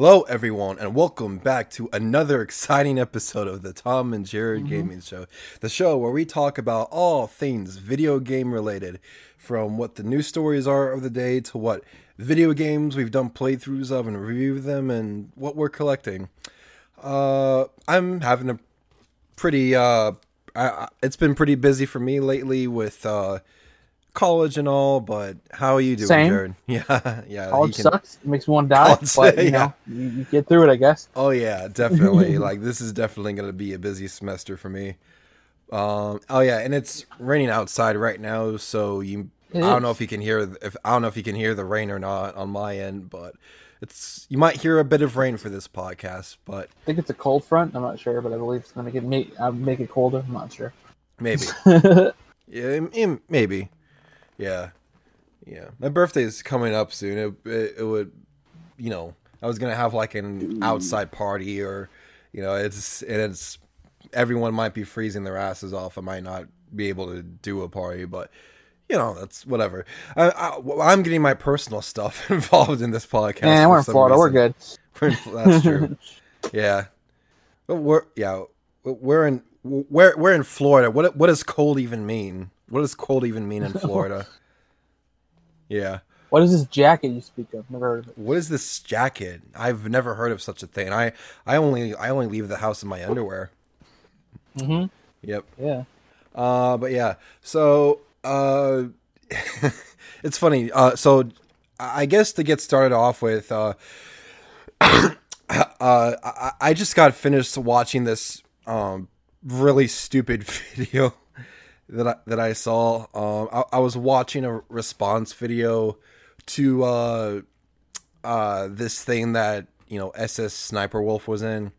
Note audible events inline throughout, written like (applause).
Hello, everyone, and welcome back to another exciting episode of the Tom and Jared Gaming Show, the show where we talk about all things video game related, from what the news stories are of the day to what video games we've done playthroughs of and reviewed them, and what we're collecting. Uh, I'm having a pretty uh, I- it's been pretty busy for me lately with uh college and all. But how are you doing, Same. Jared? (laughs) Yeah, yeah. College can- sucks. It makes me want to die, College, but (laughs) you yeah. know, you, you get through it, I guess. Oh yeah, definitely. (laughs) like this is definitely going to be a busy semester for me. Um. Oh yeah, and it's raining outside right now, so you. It I don't know if you can hear if I don't know if you can hear the rain or not on my end, but it's you might hear a bit of rain for this podcast, but I think it's a cold front. I'm not sure, but I believe it's gonna make it make, uh, make it colder. I'm not sure. maybe. yeah, maybe. Yeah, yeah. My birthday is coming up soon. It, it, it would, you know, I was gonna have like an outside party, or you know, it's and it's everyone might be freezing their asses off. I might not be able to do a party, but you know, that's whatever. I, I I'm getting my personal stuff (laughs) involved in this podcast. and for we're in some Florida. We're good. We're in, that's true. (laughs) yeah, but we're yeah we're in we're we're in Florida. What what does cold even mean? What does cold even mean in (laughs) Florida? yeah. What is this jacket you speak of? Never heard of it. What is this jacket? I've never heard of such a thing. I I only I only leave the house in my underwear. Mm-hmm. Yep. Yeah. Uh, but yeah. So uh, (laughs) it's funny. Uh, so I guess to get started off with, uh, (coughs) uh, I, I just got finished watching this um really stupid (laughs) video that I, that I saw. Um, I, I was watching a response video to uh uh this thing that you know SS Sniper Wolf was in.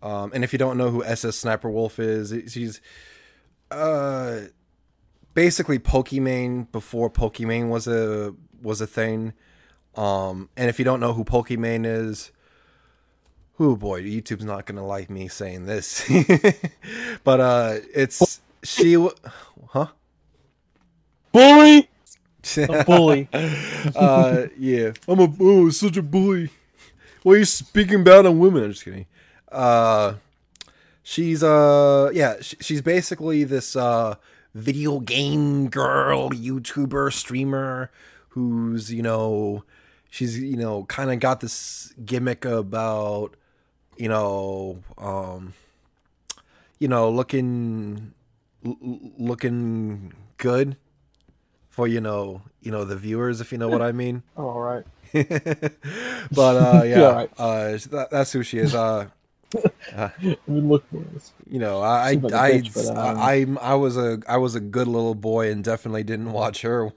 Um, and if you don't know who SS Sniper Wolf is, he's uh basically Pokimane before Pokimane was a was a thing. Um and if you don't know who Pokimane is, oh boy, YouTube's not gonna like me saying this. (laughs) but uh it's she w- huh? Bully. A bully. (laughs) uh yeah. I'm a oh such a bully. Why are you speaking bad on women? I'm just kidding. Uh she's uh yeah sh- she's basically this uh video game girl youtuber streamer who's you know she's you know kind of got this gimmick about you know um you know looking l- looking good for you know you know the viewers if you know what i mean. Oh, (laughs) all right. (laughs) but uh (laughs) yeah, right. uh that, that's who she is. Uh I mean, look you know i Seems like a I bitch, but, um, I, I'm- I was a i was a good little boy and definitely didn't watch her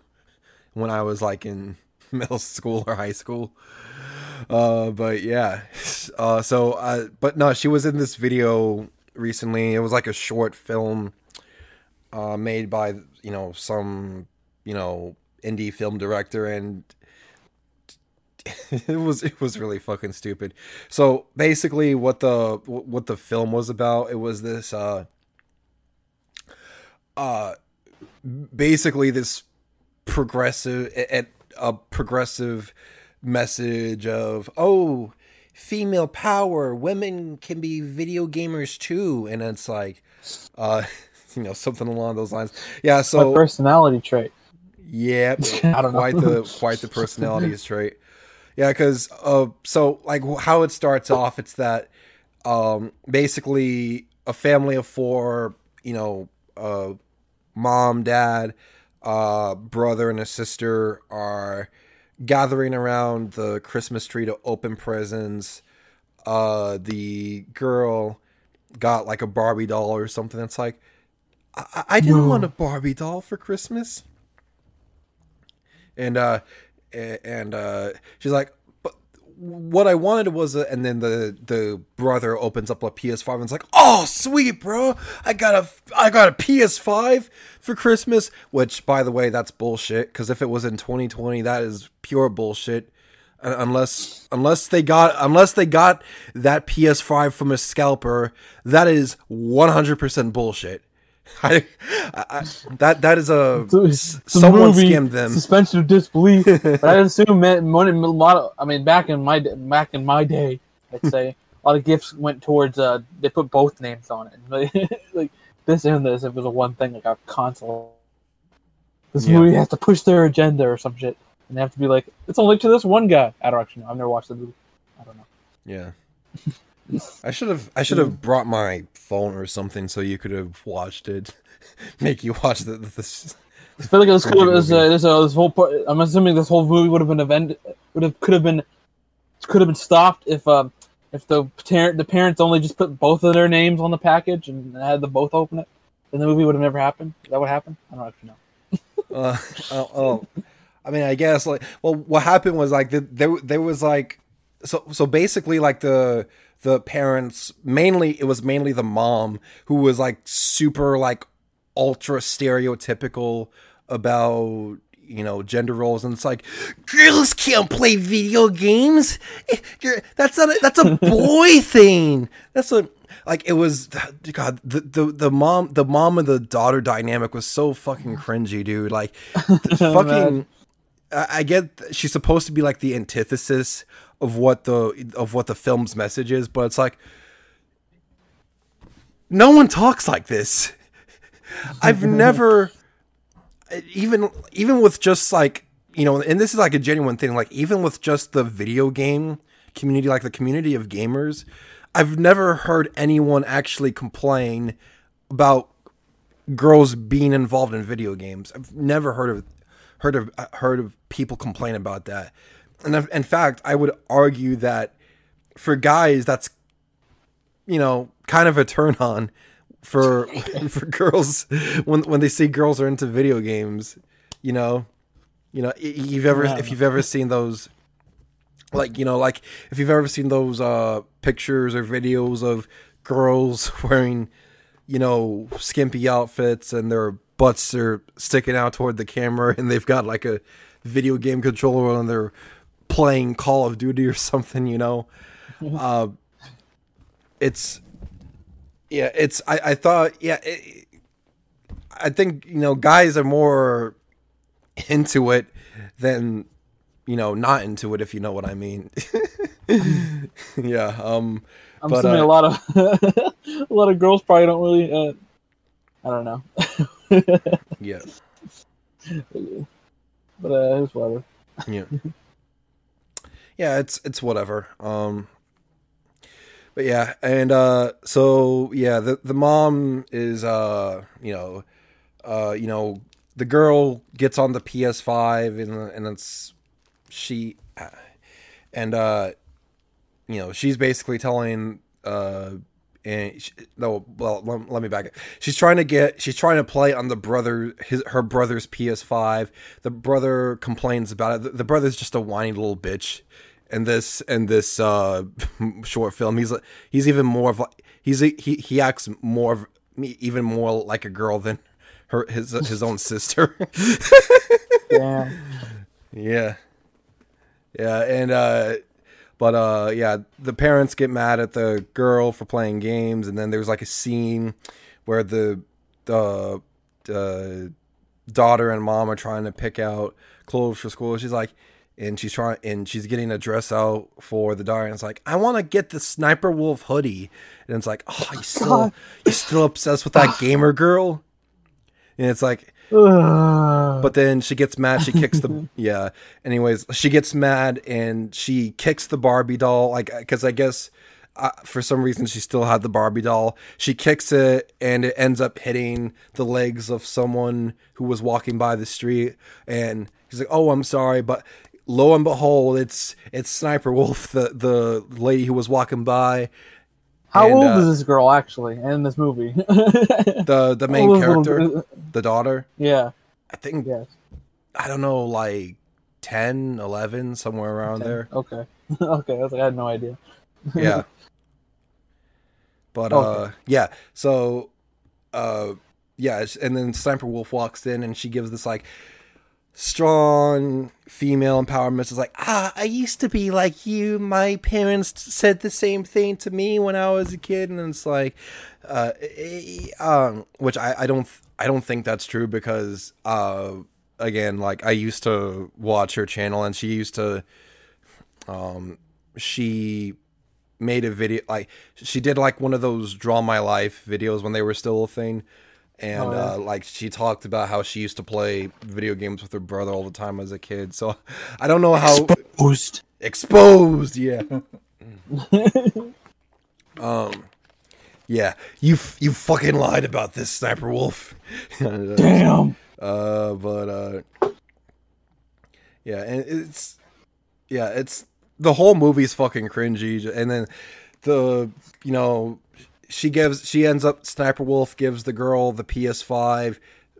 when i was like in middle school or high school. Uh but yeah uh so uh but no she was in this video recently. It was like a short film uh made by you know some you know indie film director and (laughs) it was it was really fucking stupid. So basically, what the what the film was about, it was this uh uh basically this progressive a, a progressive message of oh female power women can be video gamers too and it's like uh (laughs) (laughs) you know something along those lines yeah My so personality trait. yeah, (laughs) I don't know. quite the quite the personality trait. Yeah, because uh, so like how it starts off, it's that um, basically a family of four, you know, uh, mom, dad, uh, brother, and a sister are gathering around the Christmas tree to open presents. Uh, the girl got like a Barbie doll or something. It's like I, I didn't want a Barbie doll for Christmas. And uh and uh she's like but what i wanted was a, and then the the brother opens up a ps5 and it's like oh sweet bro. I got a i got a ps5 for christmas which by the way that's bullshit. Because if it was in 2020 that is pure bullshit. Unless unless they got unless they got that ps5 from a scalper that is 100% bullshit (laughs) I, I, that that is a It's a- it's a someone movie, skimmed them. Suspension of disbelief. (laughs) but I assume man, money, a lot of, I mean, back in my back in my day, I'd say a lot of gifts went towards. Uh, they put both names on it. Like, (laughs) like this and this, it was a one thing, like a console. This Yeah. movie has to push their agenda or some shit, and they have to be like, it's only to this one guy. I don't actually know. I've never watched the movie. I don't know. Yeah. I should have I should have brought my phone or something so you could have watched it. (laughs) Make you watch the, this. I feel like this could have Cringy this, uh, this, uh, this whole part. I'm assuming this whole movie would have been event would have could have been could have been stopped if um if the parent the parents only just put both of their names on the package and had them both open it. Then the movie would have never happened. Is that what happened? I don't actually know. (laughs) Uh, oh, oh, I mean, I guess like well, what happened was like the, there there was like so so basically like the the parents mainly it was mainly the mom who was like super like ultra stereotypical about you know gender roles. And it's like girls can't play video games? Eh, that's not a, that's a (laughs) boy thing. That's a like it was god the, the the mom the mom and the daughter dynamic was so fucking cringy dude. Like (laughs) the fucking I I get she's supposed to be like the antithesis of what the of what the film's message is, but it's like no one talks like this. (laughs) I've never even even with just like you know, and this is like a genuine thing. Like even with just the video game community, like the community of gamers, I've never heard anyone actually complain about girls being involved in video games. I've never heard of heard of uh, heard of people complain about that. And in fact, I would argue that for guys, that's you know kind of a turn on for (laughs) for girls when when they see girls are into video games. You know, you know, you've ever Yeah. if you've ever seen those like you know like if you've ever seen those uh pictures or videos of girls (laughs) wearing you know skimpy outfits and their butts are sticking out toward the camera and they've got like a video game controller on they're playing call of duty or (laughs) something you know uh it's yeah it's i i thought yeah it, i think you know guys are more into it than you know not into it if you know what i mean (laughs) yeah um I'm But, assuming uh, a lot of (laughs) a lot of girls probably don't really. Uh, I don't know, yeah but uh, it's whatever. yeah yeah it's it's whatever. Um but yeah and uh so yeah the the mom is uh you know uh you know the girl gets on the ps5 and and it's she and uh you know she's basically telling uh and she, no well let, let me back it she's trying to get she's trying to play on the brother his her brother's ps5 the brother complains about it. The, the brother's just a whiny little bitch in this in this uh (laughs) short film he's he's even more of like he's he he acts more of even more like a girl than her his his own (laughs) sister Damn. yeah. Yeah, and uh but uh yeah, the parents get mad at the girl for playing games and then there's like a scene where the the uh, daughter and mom are trying to pick out clothes for school. She's like and she's trying and she's getting a dress out for the daughter and it's like, I want to get the sniper wolf hoodie. And it's like, "Oh, you still (laughs) you still obsessed with that (sighs) gamer girl?" And it's like but then she gets mad. She kicks the (laughs) (laughs) yeah. Anyways, she gets mad and she kicks the Barbie doll. Like because I guess uh, for some reason she still had the Barbie doll. She kicks it and it ends up hitting the legs of someone who was walking by the street. And he's like, "Oh, I'm sorry," but lo and behold, it's it's Sniper Wolf, the the lady who was walking by. How and, old uh, is this girl actually in this movie? (laughs) The the main little- character, the daughter. yeah. I think Yes. I don't know, like 10, 11, somewhere around there. Okay. (laughs) okay. I was like, I had no idea. (laughs) Yeah. But Okay. uh yeah, so uh yeah, and then Sniper Wolf walks in and she gives this like strong female empowerment is like ah i used to be like you. My parents said the same thing to me when i was a kid. And it's like uh eh, um which i i don't i don't think that's true because uh again like i used to watch her channel and she used to um she made a video like she did like one of those draw my life videos when they were still a thing and Oh, yeah. uh, like she talked about how she used to play video games with her brother all the time as a kid. So I don't know how Boost. exposed. Yeah. (laughs) um. Yeah, you f- you fucking lied about this, Sniper Wolf. (laughs) Damn. Uh, but uh, yeah, and it's yeah, it's the whole movie's fucking cringy, and then the you know she gives she ends up Sniper Wolf gives the girl the PS5.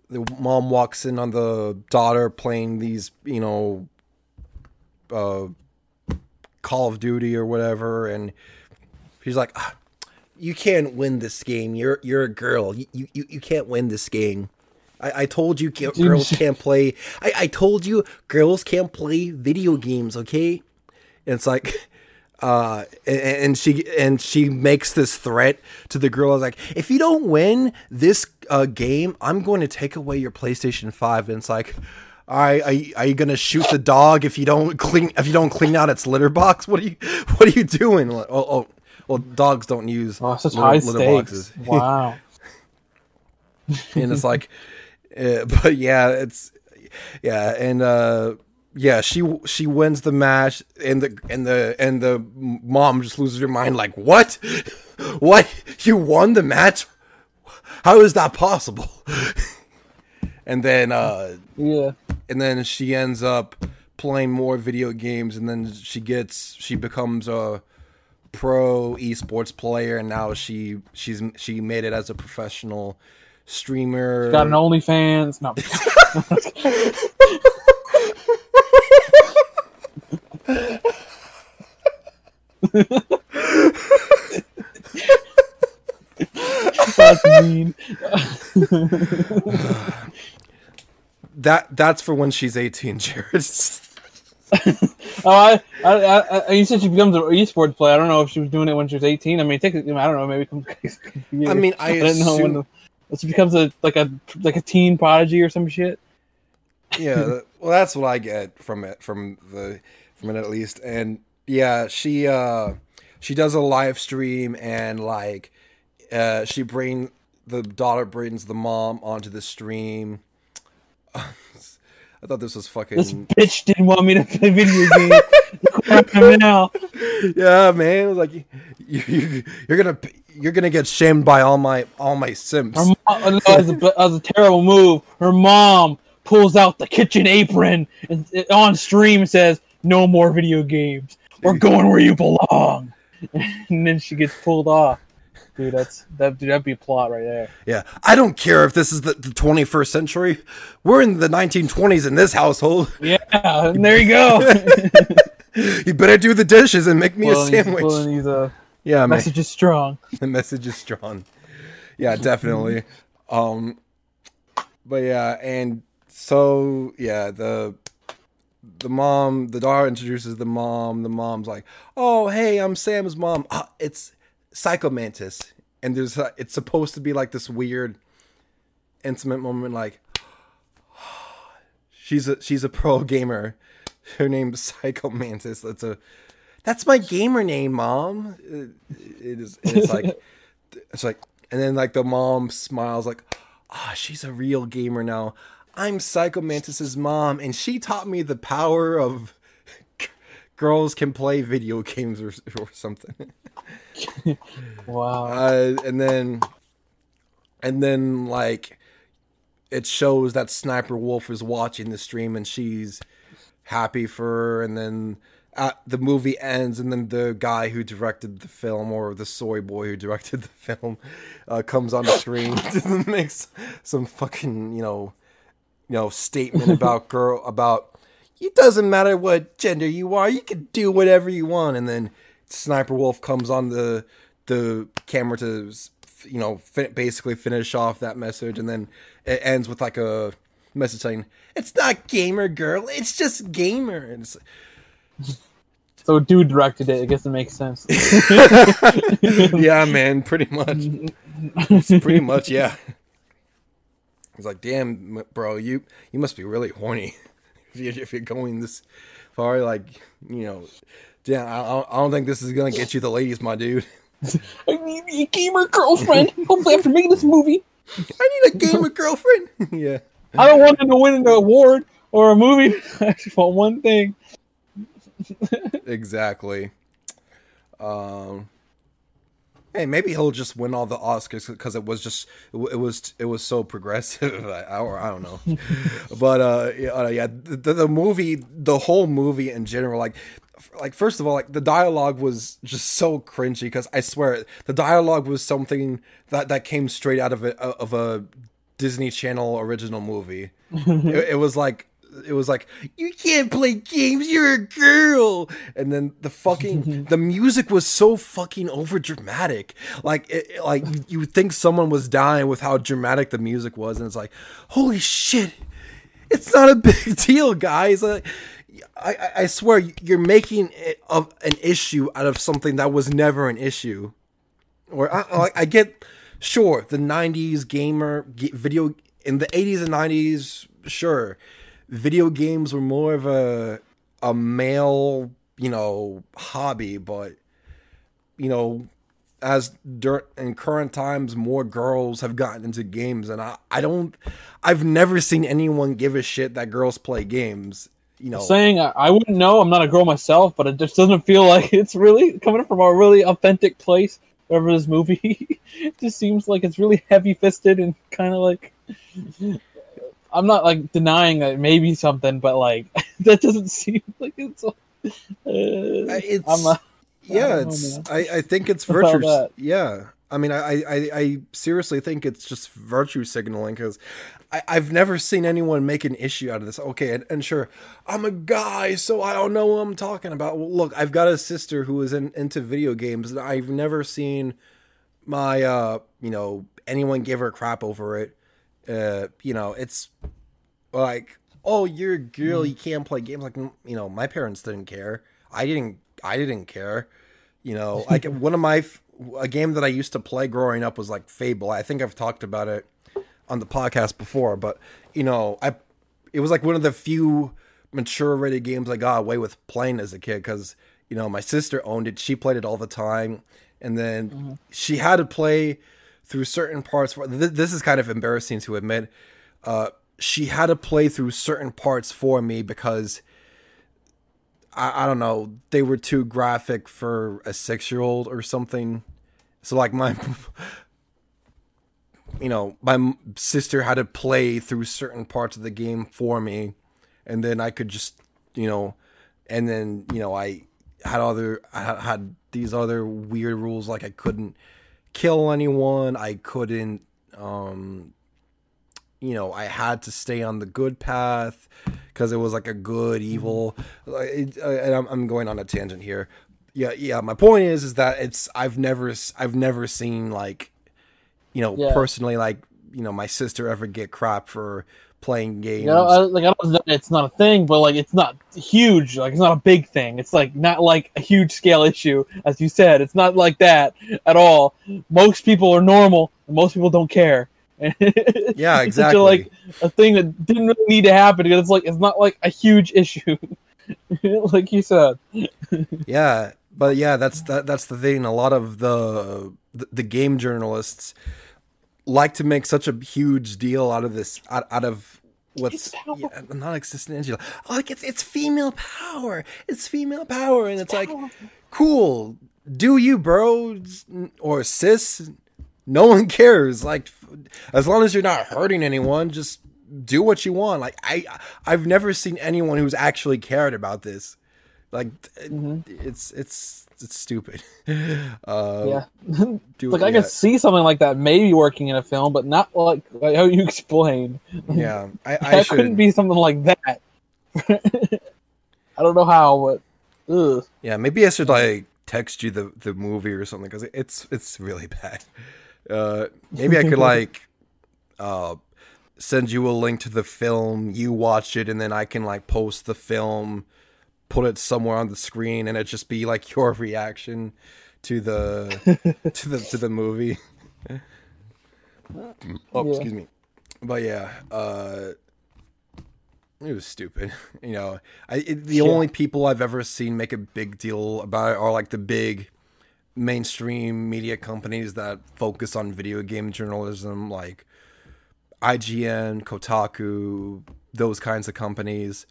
The mom walks in on the daughter playing these you know uh Call of Duty or whatever, and she's like. "Ah, you can't win this game. You're you're a girl. You you, you can't win this game. I, I told you (laughs) girls can't play. I, I told you girls can't play video games. Okay, and it's like, (laughs) uh, and, and she and she makes this threat to the girl. I was like, if you don't win this uh, game, I'm going to take away your PlayStation Five. And it's like. All right, are you, are you gonna shoot the dog if you don't clean if you don't clean out its litter box? What are you (laughs) what are you doing? Like, oh, oh, well, dogs don't use Oh, such litter- high litter stakes. boxes. Wow. (laughs) (laughs) and it's like uh, but yeah it's yeah and uh yeah she she wins the match and the and the and the mom just loses her mind like what (laughs) what you won the match how is that possible (laughs) and then uh Yeah. and then she ends up playing more video games and then she gets she becomes a pro esports player and now she she's she made it as a professional streamer Got an OnlyFans. No. (laughs) That's mean. that that's for when she's 18 Jared (laughs) Oh, I, I, I, you said she becomes an esports player. I don't know if she was doing it when she was 18. I mean, technically, I don't know. Maybe. Come, (laughs) I mean I, I didn't know when assume, the, she becomes a like a like a teen prodigy or some shit. Yeah well that's what I get from it from the from it at least and yeah she uh she does a live stream and like uh she bring the daughter brings the mom onto the stream (laughs) I thought this was fucking This bitch didn't want me to play video games. (laughs) Look where I am now. yeah, man. It was like you, you, you're gonna you're gonna get shamed by all my all my simps. Her mom, that, was a, that was a terrible move. Her mom pulls out the kitchen apron and it- on stream says, "No more video games. We're going where you belong." (laughs) And then she gets pulled off. Dude, that's that. Dude, that'd be plot right there. Yeah, I don't care if this is the, the 21st century. We're in the 1920s in this household. Yeah, and there you go. (laughs) You better do the dishes and make me a sandwich. pulling these, uh, yeah, man. message is strong. (laughs) the message is strong. Yeah, definitely. Um, but yeah, and so yeah, the the mom, the daughter introduces the mom. The mom's like, "Oh, hey, I'm Sam's mom. Ah, it's Psycho Mantis." And there's uh, it's supposed to be like this weird, intimate moment. Like, (gasps) she's a she's a pro gamer. Her name's Psycho Mantis. That's a that's my gamer name, mom. It, it is. It's like it's like, and then like the mom smiles like, ah, she's a real gamer now. I'm Psycho Mantis's mom, and she taught me the power of (laughs) girls can play video games or, or something. (laughs) Wow. Uh, and then, and then like, it shows that Sniper Wolf is watching the stream, and she's happy for her. And then uh, the movie ends, and then the guy who directed the film, or the soy boy who directed the film, uh, comes on the screen (laughs) and makes some fucking you know, you know, statement (laughs) about girl about it doesn't matter what gender you are, you can do whatever you want. And then Sniper Wolf comes on the the camera to you know fi- basically finish off that message, and then it ends with like a message saying, "It's not gamer girl, it's just gamer." And it's, (laughs) So dude directed it. I guess it makes sense. (laughs) yeah, man, pretty much, pretty much, yeah. He's like, "Damn, bro, you you must be really horny (laughs) if you're, if you're going this far." Like, you know, damn, I, I don't- think this is gonna get you the ladies, my dude. (laughs) I need a gamer girlfriend. Hopefully, after making this movie, I need a gamer girlfriend. (laughs) yeah. I don't want him to win an award or a movie. I just want one thing. exactly. Um, hey, maybe he'll just win all the Oscars because it was just it was it was so progressive. (laughs) I, or I don't know, (laughs) but uh, yeah, uh, yeah, the, the movie, the whole movie in general, like. Like first of all, like the dialogue was just so cringy because I swear the dialogue was something that that came straight out of a of a Disney Channel original movie. (laughs) it, it was like it was like you can't play games you're a girl. And then the fucking (laughs) the music was so fucking over dramatic like it, like you would think someone was dying with how dramatic the music was and it's like holy shit it's not a (laughs) big deal guys. Like I, I- swear you're making it of an issue out of something that was never an issue. Or I, I, I get sure the 90s gamer video in the 80s and 90s sure video games were more of a a male you know hobby but you know as dur- in current times more girls have gotten into games and I, I don't I've never seen anyone give a shit that girls play games you know Saying I, I wouldn't know. I'm not a girl myself, but it just doesn't feel like (laughs) it's really coming from a really authentic place. Whatever this movie, it (laughs) just seems like it's really heavy fisted and kind of like. I'm not like denying that maybe something, but like (laughs) that doesn't seem (laughs) like it's. Uh, it's I'm a, yeah know, it's. I, I think it's (laughs) virtue yeah i mean I, I i seriously think it's just virtue signaling because i've never seen anyone make an issue out of this okay and, and sure i'm a guy so i don't know what i'm talking about well look i've got a sister who is in, into video games and i've never seen my uh you know anyone give her crap over it uh you know it's like oh you're a girl you can't play games. Like mm, you know my parents didn't care. I didn't i didn't care. You know (laughs) like one of my a game that i used to play growing up was like fable. I think i've talked about it on the podcast before but you know i it was like one of the few mature rated games i got away with playing as a kid because you know my sister owned it. She played it all the time. And then she had to play through certain parts for th- this is kind of embarrassing to admit uh she had to play through certain parts for me because I, I don't know they were too graphic for a six year old or something. So like my (laughs) you know my sister had to play through certain parts of the game for me. And then i could just you know and then you know i had other i had- had these other weird rules like i couldn't kill anyone i couldn't um you know i had to stay on the good path because it was like a good evil it- uh, and I'm, I'm going on a tangent here yeah yeah my point is is that it's i've never I've never seen like you know Yeah. personally like you know my sister ever get crap for playing games you know, I, like I don't know, it's not a thing, but like it's not huge. Like it's not a big thing. It's like not like a huge scale issue, as you said. It's not like that at all. Most people are normal, and most people don't care. (laughs) yeah It's exactly a, like a thing that didn't really need to happen because it's like it's not like a huge issue, (laughs) like you said. (laughs) yeah but yeah that's that, that's the thing a lot of the, the the game journalists like to make such a huge deal out of this out, out of what's It's yeah, non-existent energy. Like it's it's female power. It's female power and it's like cool. Do you bro? Or sis? No one (laughs) cares. Like as long as you're not hurting anyone just do what you want. Like i i've never seen anyone who's actually cared about this like Mhm. it's it's it's stupid uh (laughs) yeah, do, like I yeah, could see something like that maybe working in a film, but not like, like how you (laughs) explained. yeah (laughs) i i that couldn't be something like that. I don't know how, but ugh. yeah maybe i should like text you the the movie or something because it's it's really bad uh maybe i could like uh send you a link to the film, you watch it, and then I can like post the film, put it somewhere on the screen, and it just be like your (laughs) reaction to the (laughs) to the to the movie. (laughs) oh, Yeah. excuse me. But yeah, uh it was stupid. You know, I it, the Yeah. only people I've ever seen make a big deal about it are like the big mainstream media companies that focus on video game journalism like IGN, Kotaku, those kinds of companies.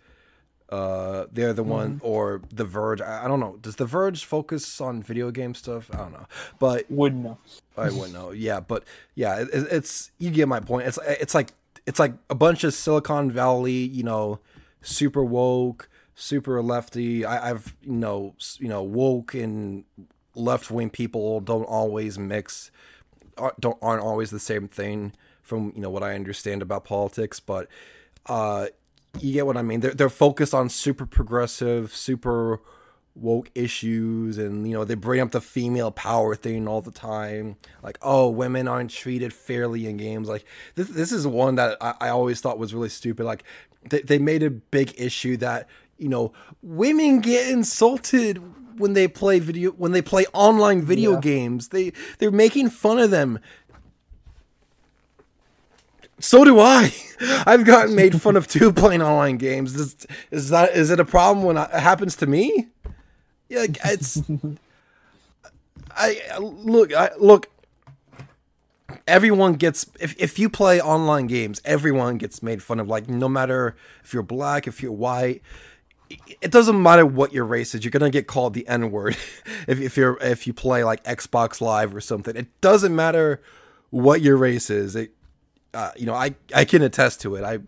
Uh, they're the one, or The Verge. I, I don't know. Does The Verge focus on video game stuff? I don't know, but Wouldn't know. I wouldn't know. Yeah, but yeah, it, it's you get my point. It's it's like it's like a bunch of Silicon Valley, you know, super woke, super lefty. I, I've you know you know woke and left wing people don't always mix, aren't- don't aren't always the same thing. From you know what I understand about politics, but uh, you get what I mean. They're they're focused on super progressive, super woke issues and you know they bring up the female power thing all the time. Like oh women aren't treated fairly in games. Like this this is one that i, I always thought was really stupid. Like they, they made a big issue that you know women get insulted when they play video when they play online video Yeah. games. They they're making fun of them so do I. (laughs) I've gotten made fun of too (laughs) playing online games. Is, is that is it a problem when it happens to me? Yeah, it's. I look. I look. Everyone gets if if you play online games, everyone gets made fun of. Like no matter if you're black, if you're white, it doesn't matter what your race is. You're gonna get called the N word (laughs) if if you're if you play like Xbox Live or something. It doesn't matter what your race is. It uh, you know, I I can attest to it. I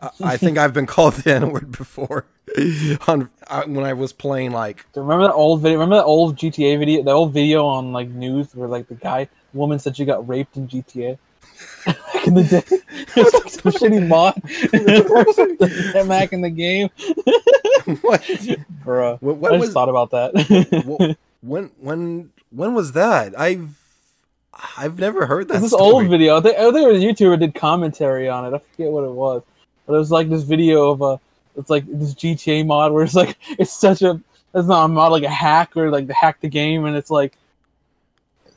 I, I think (laughs) I've been called the (laughs) N word before (laughs) on uh, when I was playing like Remember that old video? Remember that old GTA video? The old video on like news where like the guy, woman said she got raped in GTA. Back in the day, it's like some shitty mod. back in the game, what bro. What- what I just was- thought about that. Wh- when when when was that? I've I've never heard that. It's this story. old video. I think, I think it was a YouTuber did commentary on it. I forget what it was, but it was like this video of a. It's like this GTA mod where it's like (laughs) it's such a. It's not a mod like a hack or like to hack the game, and it's like.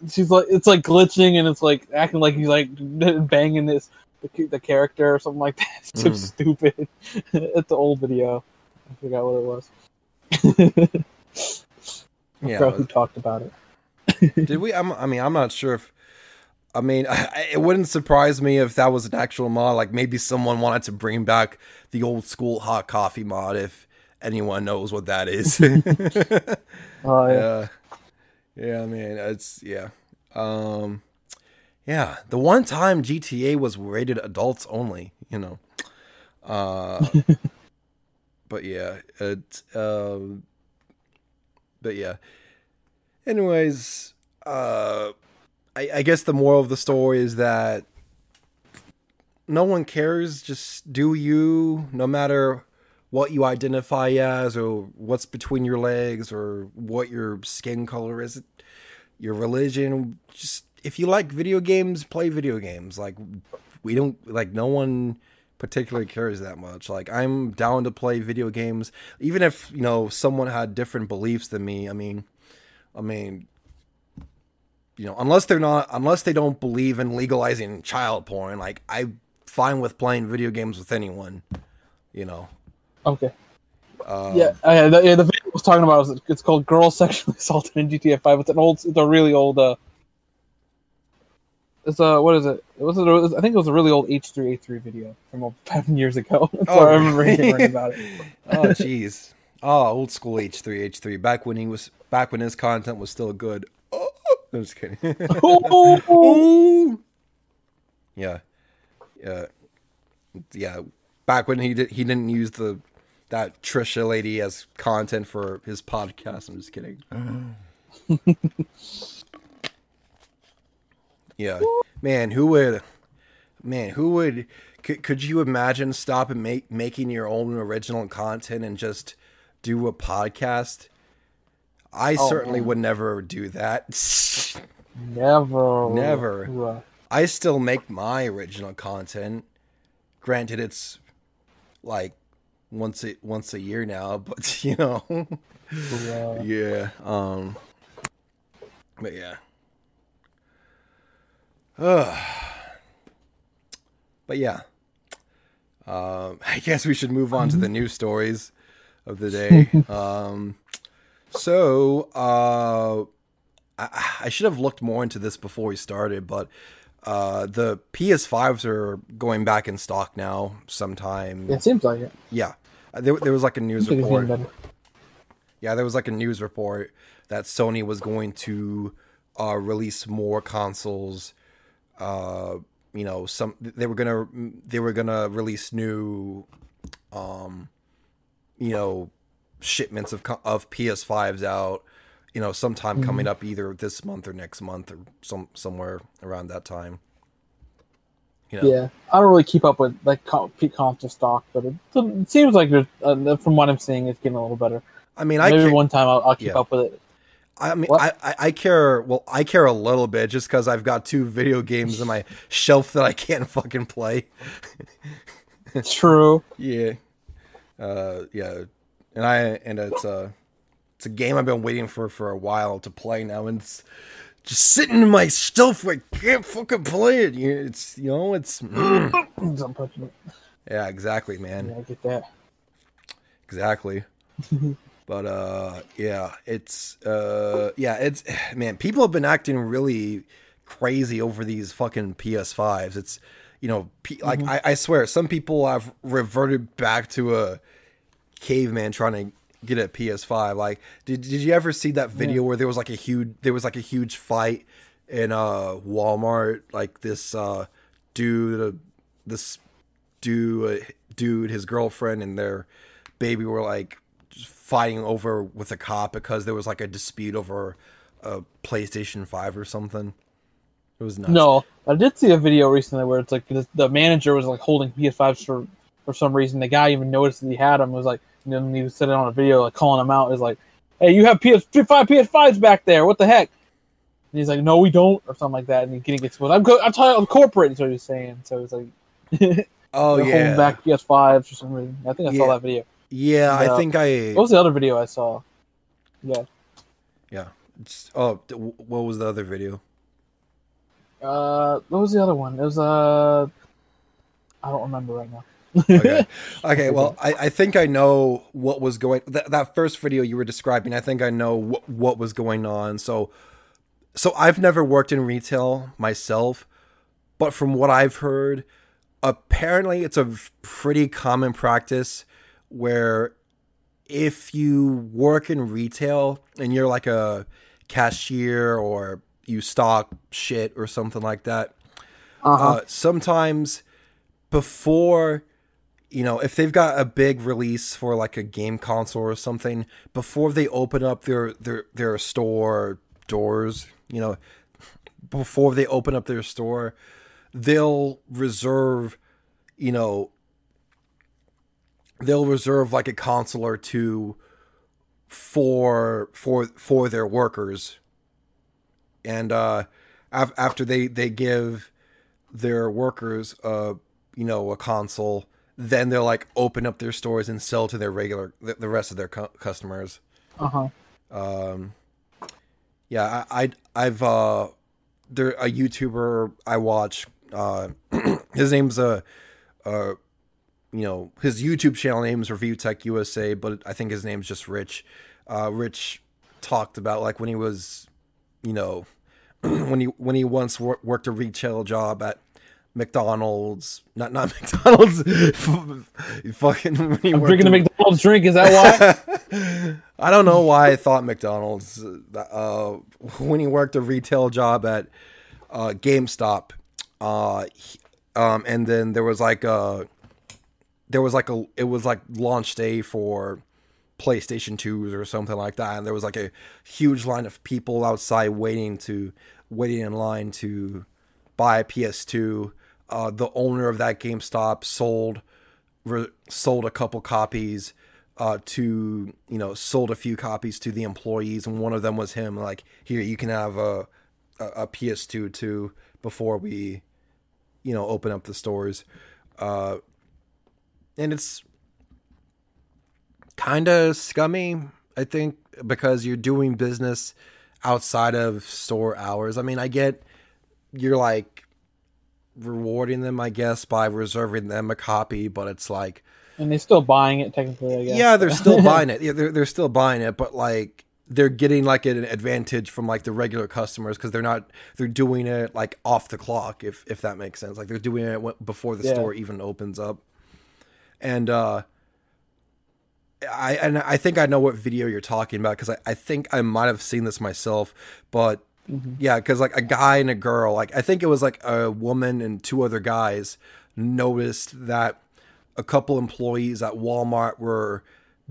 She's like it's like glitching and it's like acting like he's like (laughs) banging this the, the character or something like that. (laughs) It's so Mm. stupid. it's an old video. I forgot what it was. I Yeah, forgot who talked about it. Did we? I'm, I mean, I'm not sure if. I mean, (laughs) I, it wouldn't surprise me if that was an actual mod. Like maybe someone wanted to bring back the old school hot coffee mod. If anyone knows what that is. (laughs) Oh yeah. (laughs) yeah, yeah. I mean, it's yeah, um, yeah. The one time GTA was rated adults only. You know, uh, but yeah, it. Um, but yeah. Anyways, uh, I, I guess the moral of the story is that no one cares. Just do you, no matter what you identify as, or what's between your legs, or what your skin color is, your religion. Just if you like video games, play video games. Like we don't like no one particularly cares that much. Like I'm down to play video games, even if you know someone had different beliefs than me. I mean, I mean, you know, unless they're not, unless they don't believe in legalizing child porn, like I'm fine with playing video games with anyone. You know. Okay. Um, Yeah, uh, yeah, the, yeah, the video I was talking about was it's called "Girls Sexually (laughs) Assaulted in GTA 5." It's an old, it's a really old. uh It's a what is it? It was, it was I think it was a really old H3H3 video from (laughs) seven years ago. (laughs) That's Oh, I remember hearing about it. Oh jeez. Oh, old school H three H three. Back when he was back when his content was still good. I'm just kidding. Ooh. (laughs) Yeah. Yeah. Yeah. Back when he did he didn't use the that Trisha lady as content for his podcast. I'm just kidding. (laughs) yeah. Man, who would man, who would could, could you imagine stop and make making your own original content and just do a podcast? I Oh, certainly man. would never do that. (laughs) Never, Never. I still make my original content. granted, it's like once a once a year now, (laughs) but you know, Yeah. yeah. Um, but yeah. Ugh. (sighs) But yeah. Um, (laughs) I guess we should move on to the news stories of the day. um, so uh, I, I should have looked more into this before we started, but uh, the PS5s are going back in stock now. Sometime, It seems like it. yeah. Uh, There, there was like a news Seems like it's getting report. Yeah, there was like a news report that Sony was going to uh, release more consoles. Uh, you know, some they were gonna they were gonna release new, um, you know, shipments of of PS5s out. You know, sometime coming up either this month or next month or some somewhere around that time. You know, Yeah, I don't really keep up with like console stock, but it, it seems like uh, from what I'm seeing, it's getting a little better. I mean, I Maybe one time I'll, I'll keep yeah. up with it. I mean, I, I, I care. Well, I care a little bit just because I've got two video games in my (laughs) shelf that I can't fucking play. (laughs) True. Yeah, uh, yeah, and I and it's a it's a game I've been waiting for for a while to play now, and it's just sitting in my shelf. where I can't fucking play it. It's you know it's mm. I'm pushing it. yeah, exactly, man. Yeah, I get that. exactly (laughs) but uh yeah it's uh yeah it's man people have been acting really crazy over these fucking ps5s it's you know like I, I swear some people have reverted back to a caveman trying to get a ps5 like did, did you ever see that video where there was like a huge there was like a huge fight in uh walmart like this uh dude uh, this dude uh, dude his girlfriend and their baby were like fighting over with a cop because there was like a dispute over a PlayStation 5 or something. It was nuts. No, I did see a video recently where it's like the, the manager was like holding PS5s for for some reason. The guy even noticed that he had them. Was like, and then he was sitting on a video like calling him out. Is like, hey, you have PS five PS5s back there. What the heck? And he's like, no, we don't, or something like that. And he getting exposed. I'm co- I'm tired of corporate. Is what he's saying. So it's like, (laughs) oh yeah. holding back PS5s for some reason. I think I Yeah. saw that video. Yeah, I think I What was the other video I saw? Yeah. yeah. It's- oh, what was the other video? Uh, what was the other one? It was uh, I don't remember right now. Okay. (laughs) Okay, well, I, I think I know what was going that that first video you were describing. I think I know what what was going on. So so I've never worked in retail myself, but from what I've heard, apparently it's a pretty common practice where if you work in retail and you're like a cashier or you stock shit or something like that, Uh-huh. uh, sometimes before you know if they've got a big release for like a game console or something before they open up their their their store doors you know before they open up their store they'll reserve you know they'll reserve like a console or two for for for their workers. And uh af- after they they give their workers uh you know a console then they'll like open up their stores and sell to their regular the, the rest of their cu- customers Uh huh. um yeah i, I i've uh there a youtuber i watch uh (clears throat) his name's uh uh you know his youtube channel name's review tech usa but i think his name's just rich uh rich talked about like when he was you know (clears throat) when he when he once wor- worked a retail job at McDonald's, not not (laughs) McDonald's, (laughs) fucking I'm drinking a in- McDonald's drink. Is that why? (laughs) I don't know why I thought McDonald's. Uh, when he worked a retail job at uh, GameStop, uh, he- um, and then there was like a, there was like a, it was like launch day for PlayStation 2s or something like that, and there was like a huge line of people outside waiting to, waiting in line to buy a PS2. Uh, the owner of that GameStop sold re- sold a couple copies uh, to you know sold a few copies to the employees, and one of them was him. Like, here you can have a a, a PS2 too before we you know open up the stores. Uh, and it's kind of scummy, I think, because you're doing business outside of store hours. I mean, I get you're like rewarding them, I guess, by reserving them a copy, but it's like, And they're still buying it technically. I guess. yeah, they're (laughs) still buying it. Yeah, they're they're still buying it, but like they're getting like an advantage from like the regular customers because they're not they're doing it like off the clock if if that makes sense. Like they're doing it before the Yeah. store even opens up, and uh, I and I think I know what video you're talking about because I, I think I might have seen this myself, but Mhm. yeah, because like a guy and a girl, like I think it was like a woman and two other guys noticed that a couple employees at Walmart were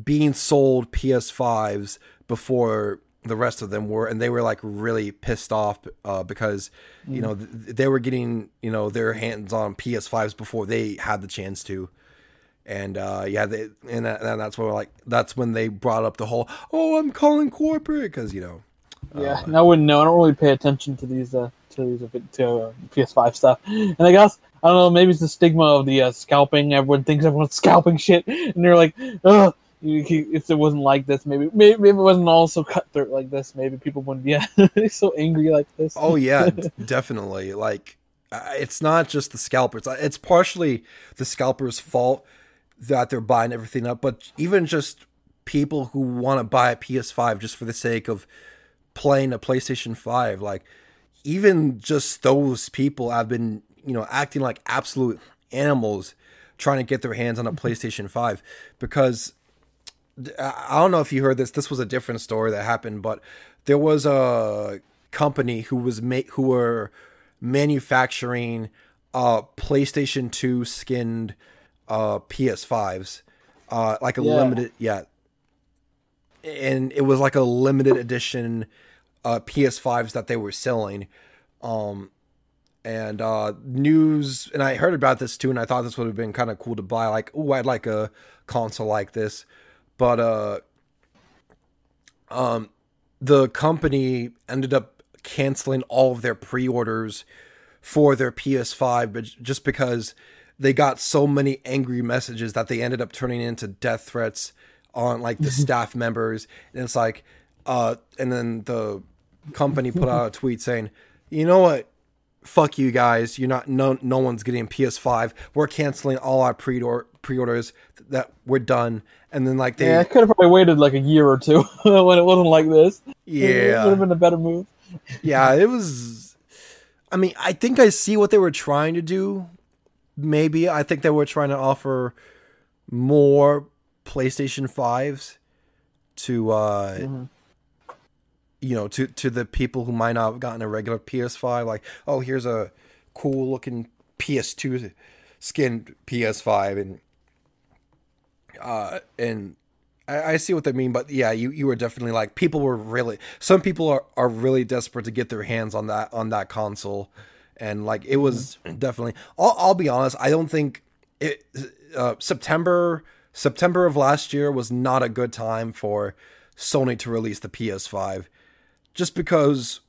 being sold PS5s before the rest of them were, and they were like really pissed off uh, because you know th- they were getting you know their hands on PS5s before they had the chance to. And uh, yeah, they, and, that, and that's where like that's when they brought up the whole oh I'm calling corporate because you know Yeah, and I wouldn't know. I don't really pay attention to these uh, to these uh, to uh, PS5 stuff. And I guess I don't know. Maybe it's the stigma of the uh, scalping. Everyone thinks everyone's (laughs) scalping shit, and they're like, "Ugh." If it wasn't like this, maybe, maybe maybe it wasn't all so cutthroat like this. Maybe people wouldn't (laughs) be so angry like this. Oh yeah, (laughs) definitely. Like it's not just the scalpers. It's partially the scalpers' fault that they're buying everything up, but even just people who want to buy a PS5 just for the sake of playing a PlayStation 5, like even just those people have been, you know, acting like absolute animals trying to get their hands on a PlayStation 5 because I don't know if you heard this. This was a different story that happened, but there was a company who was ma- who were manufacturing uh PlayStation 2 skinned uh PS5s. Uh like a Yeah. limited yeah. And it was like a limited edition uh PS5s that they were selling. Um and uh news and I heard about this too and I thought this would have been kind of cool to buy like oh I'd like a console like this but uh um the company ended up canceling all of their pre-orders for their PS5 but just because they got so many angry messages that they ended up turning into death threats on like the staff members and it's like uh and then the company put out a (laughs) tweet saying you know what? Fuck you guys. You're not no no one's getting ps5 we're canceling all our pre-order pre-orders that we're done. And then like they yeah, I could have probably waited like a year or two (laughs) when it wasn't like this. Yeah, it would have been a better move. yeah it was i mean i think i see what they were trying to do. Maybe. I think they were trying to offer more playstation 5s to uh Mhm. you know to to the people who might not have gotten a regular ps5 like oh here's a cool looking ps2 skinned ps5 and uh and I, I see what they mean, but yeah, you, you were definitely like people were really some people are, are really desperate to get their hands on that on that console, and like it was definitely. I'll, I'll be honest, I don't think it uh, September September of last year was not a good time for Sony to release the PS5, just because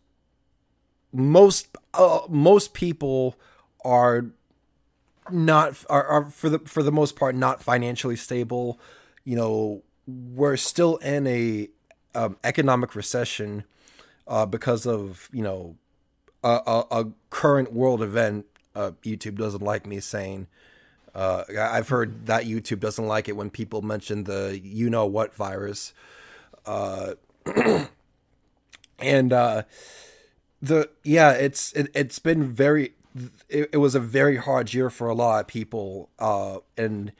most uh, most people are not are, are for the for the most part not financially stable. You know we're still in a um, economic recession uh, because of you know a, a, a current world event uh, youtube doesn't like me saying uh, i've heard that youtube doesn't like it when people mention the you know what virus uh, (clears throat) and uh, the yeah it's it, it's been very it, it was a very hard year for a lot of people uh and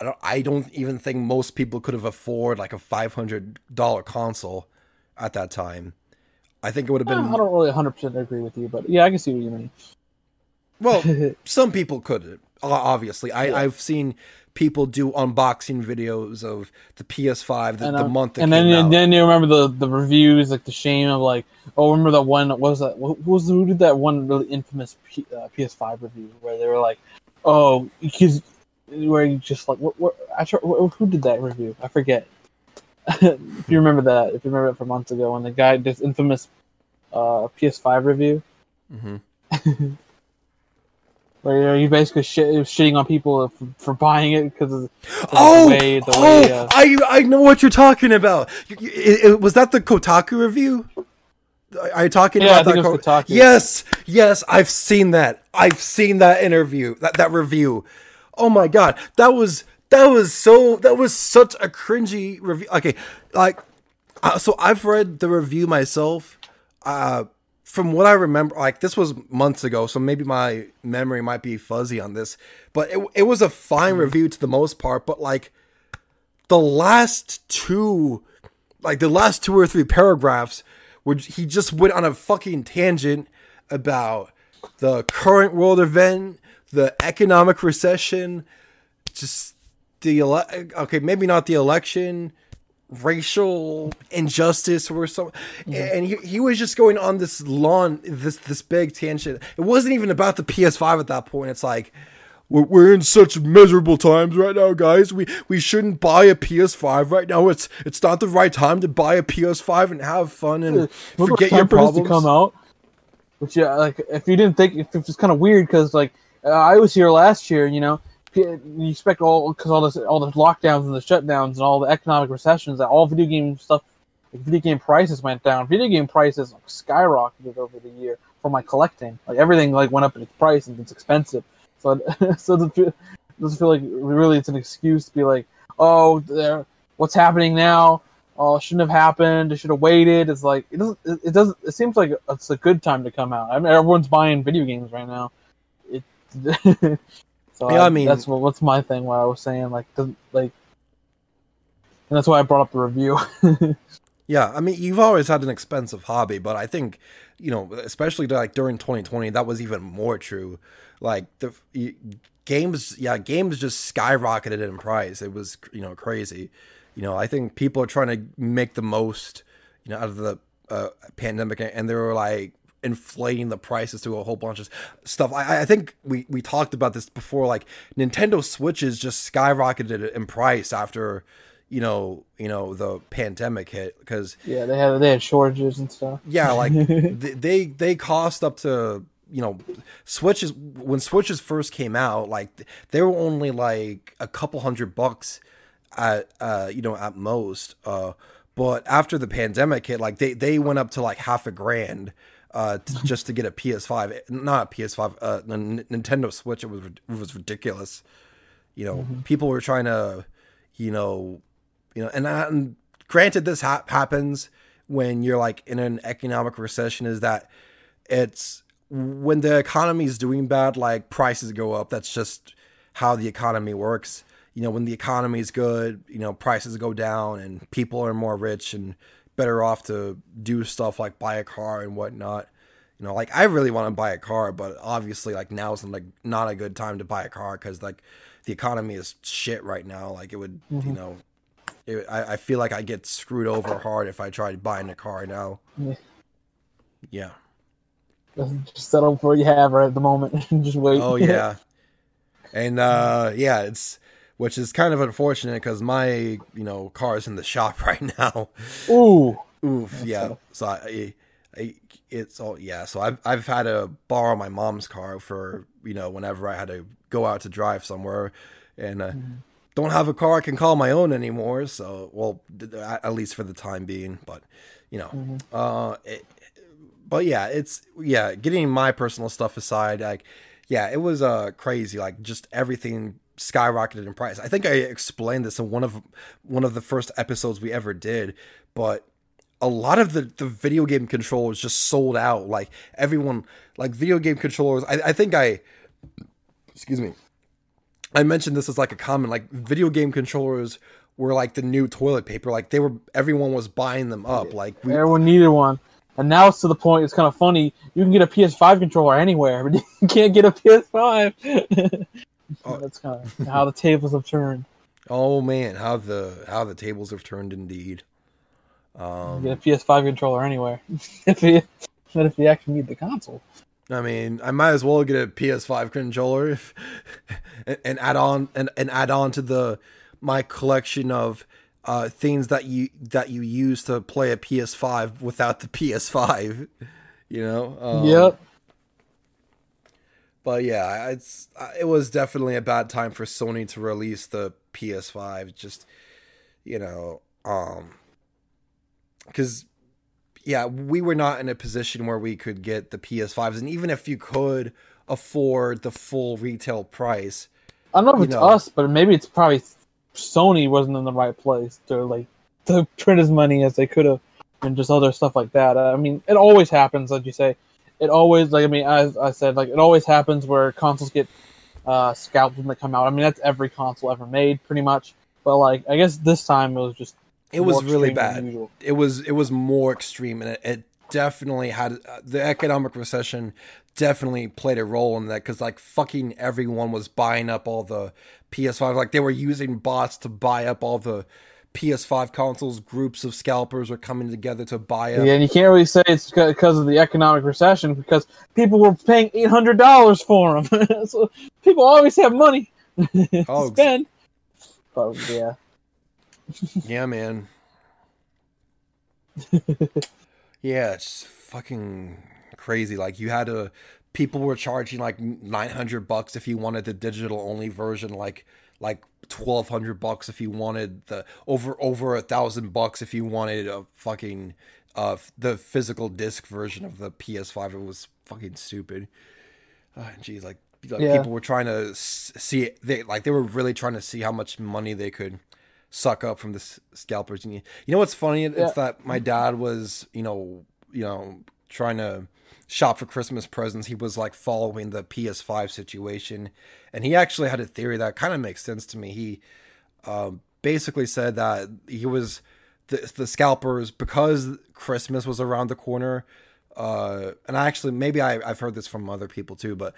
I don't, I don't even think most people could have afforded like a $500 console at that time i think it would have been. I don't really 100 percent agree with you, but yeah, I can see what you mean. well (laughs) some people could o- obviously i Yeah. i've seen people do unboxing videos of the ps5 the, and, the uh, month that and then then you remember the the reviews, like the shame of like, oh, remember that one? What was that? What was who did that one really infamous P, uh, PS5 review where they were like, oh, because where you just like, what? what I try, who did that review? I forget. (laughs) if you remember that, if you remember it from months ago, when the guy did this infamous uh, PS5 review, Mhm. (laughs) Where you basically shit, shitting on people for, for buying it because of, Oh, the way, the oh, way uh, I I know what you're talking about. It- it- was that the Kotaku review? Are you talking Yeah, about that? it was co- Kotaku. Yes, yes, I've seen that. I've seen that interview, that that review. Oh my god, that was that was so that was such a cringy review. Okay, like uh, so I've read the review myself. Uh, from what I remember, like this was months ago, so maybe my memory might be fuzzy on this, but it it was a fine mm-hmm. review to the most part. But like the last two, like the last two or three paragraphs, where he just went on a fucking tangent about the current world event, the economic recession, just the ele- okay, maybe not the election, racial injustice or something. And he, he was just going on this lawn, this this big tangent. It wasn't even about the PS5 at that point. It's like we're, we're in such miserable times right now, guys. We we shouldn't buy a PS5 right now. It's it's not the right time to buy a PS5 and have fun and Remember forget your problems. to come out. Which yeah, like if you didn't think if it's kind of weird because like I was here last year, you know, you expect all because all this all the lockdowns and the shutdowns and all the economic recessions that all video game stuff, like video game prices went down. Video game prices skyrocketed over the year for my collecting. Like everything like went up in its price and it's expensive. So (laughs) so it doesn't feel like really it's an excuse to be like, oh, there, what's happening now? oh, it shouldn't have happened. It should have waited. It's like it doesn't. It doesn't. It seems like it's a good time to come out. I mean, everyone's buying video games right now. It. (laughs) so Yeah, I mean- that's what, what's my thing. What I was saying, like, doesn't like, and that's why I brought up the review. (laughs) Yeah, I mean, you've always had an expensive hobby, but I think, you know, especially like during 2020, that was even more true. Like the games, yeah, games just skyrocketed in price. It was, you know, crazy. You know, I think people are trying to make the most, you know, out of the uh, pandemic, and they were like inflating the prices to a whole bunch of stuff. I, I think we we talked about this before. Like Nintendo Switches just skyrocketed in price after, you know, you know the pandemic hit because yeah, they had they had shortages and stuff. yeah, like (laughs) th- they they cost up to you know switches when switches first came out like they were only like a couple hundred bucks at uh you know at most uh but after the pandemic hit like they they went up to like half a grand uh t- just to get a PS5 not a PS5 uh Nintendo Switch it was it was ridiculous. You know people were trying to you know you know and, uh, and granted this ha- happens when you're like in an economic recession is that it's when the economy is doing bad like prices go up. That's just how the economy works. You know when the economy is good you know prices go down and people are more rich and better off to do stuff like buy a car and whatnot. You know like i really want to buy a car but obviously like now is like not a good time to buy a car because like the economy is shit right now. Like it would you know it, I, I feel like i get screwed over hard if i tried buying a car now. Yeah. yeah. Just settle for what you have right at the moment. And (laughs) just wait. Oh yeah, and uh, yeah, it's which is kind of unfortunate because my you know car is in the shop (laughs) right now. Ooh. Oof, yeah. So I, I, it's all yeah. So I've I've had to borrow my mom's car for you know whenever I had to go out to drive somewhere, and uh, don't have a car I can call my own anymore. So well, at least for the time being. But you know, uh, it, but yeah, it's yeah. Getting my personal stuff aside, like yeah, it was uh crazy. Like just everything skyrocketed in price. I think I explained this in one of one of the first episodes we ever did, but a lot of the, the video game controllers just sold out. Like everyone, like video game controllers. I, I think I, excuse me, I mentioned this as like a comment. Like video game controllers were like the new toilet paper. Like they were, everyone was buying them up. Like we, Everyone needed one. And now it's to the point, it's kind of funny. You can get a PS5 controller anywhere, (laughs) but you can't get a PS5. (laughs) Oh. That's kind of how the tables have turned. oh man, how the how the tables have turned indeed. Um, get a PS5 controller anywhere. (laughs) if you, but if you actually need the console. I mean, I might as well get a PS5 controller if, and, (laughs) and add on and, and add on to the my collection of uh, things that you that you use to play a PS5 without the PS5. (laughs) You know. Um, yep. But yeah, it's it was definitely a bad time for Sony to release the PS5. Just you know, um, because yeah, we were not in a position where we could get the PS5s, and even if you could afford the full retail price, I don't know if it's know. us, but maybe it's probably Sony wasn't in the right place to like (laughs) to print as money as they could have, and just other stuff like that. I mean, it always happens, like you say. It always like I mean, as I said, like it always happens where consoles get uh, scalped when they come out. I mean, that's every console ever made, pretty much. But like, I guess this time it was just it was really bad. It was it was more extreme, and it, it definitely had uh, the economic recession definitely played a role in that because like fucking everyone was buying up all the PS5. Like they were using bots to buy up all the PS5 consoles. Groups of scalpers are coming together to buy up. Yeah, and you can't really say it's because of the economic recession because people were paying eight hundred dollars for them. (laughs) so people always have money (laughs) to Oh, spend. But yeah, (laughs) Yeah, man. yeah, it's fucking crazy. Like you had to people were charging like 900 bucks if you wanted the digital only version like like 1200 bucks if you wanted the over over a thousand bucks if you wanted a fucking uh the physical disc version of the PS5 it was fucking stupid. Uh, geez, like, like Yeah. people were trying to see they like they were really trying to see how much money they could suck up from the scalpers. And you, you know what's funny? It's Yeah. that my dad was, you know, you know, trying to shop for Christmas presents. He was like following the PS5 situation, and he actually had a theory that kind of makes sense to me. He um, basically said that he was the the scalpers because Christmas was around the corner. Uh, and I actually maybe I, I've heard this from other people too, but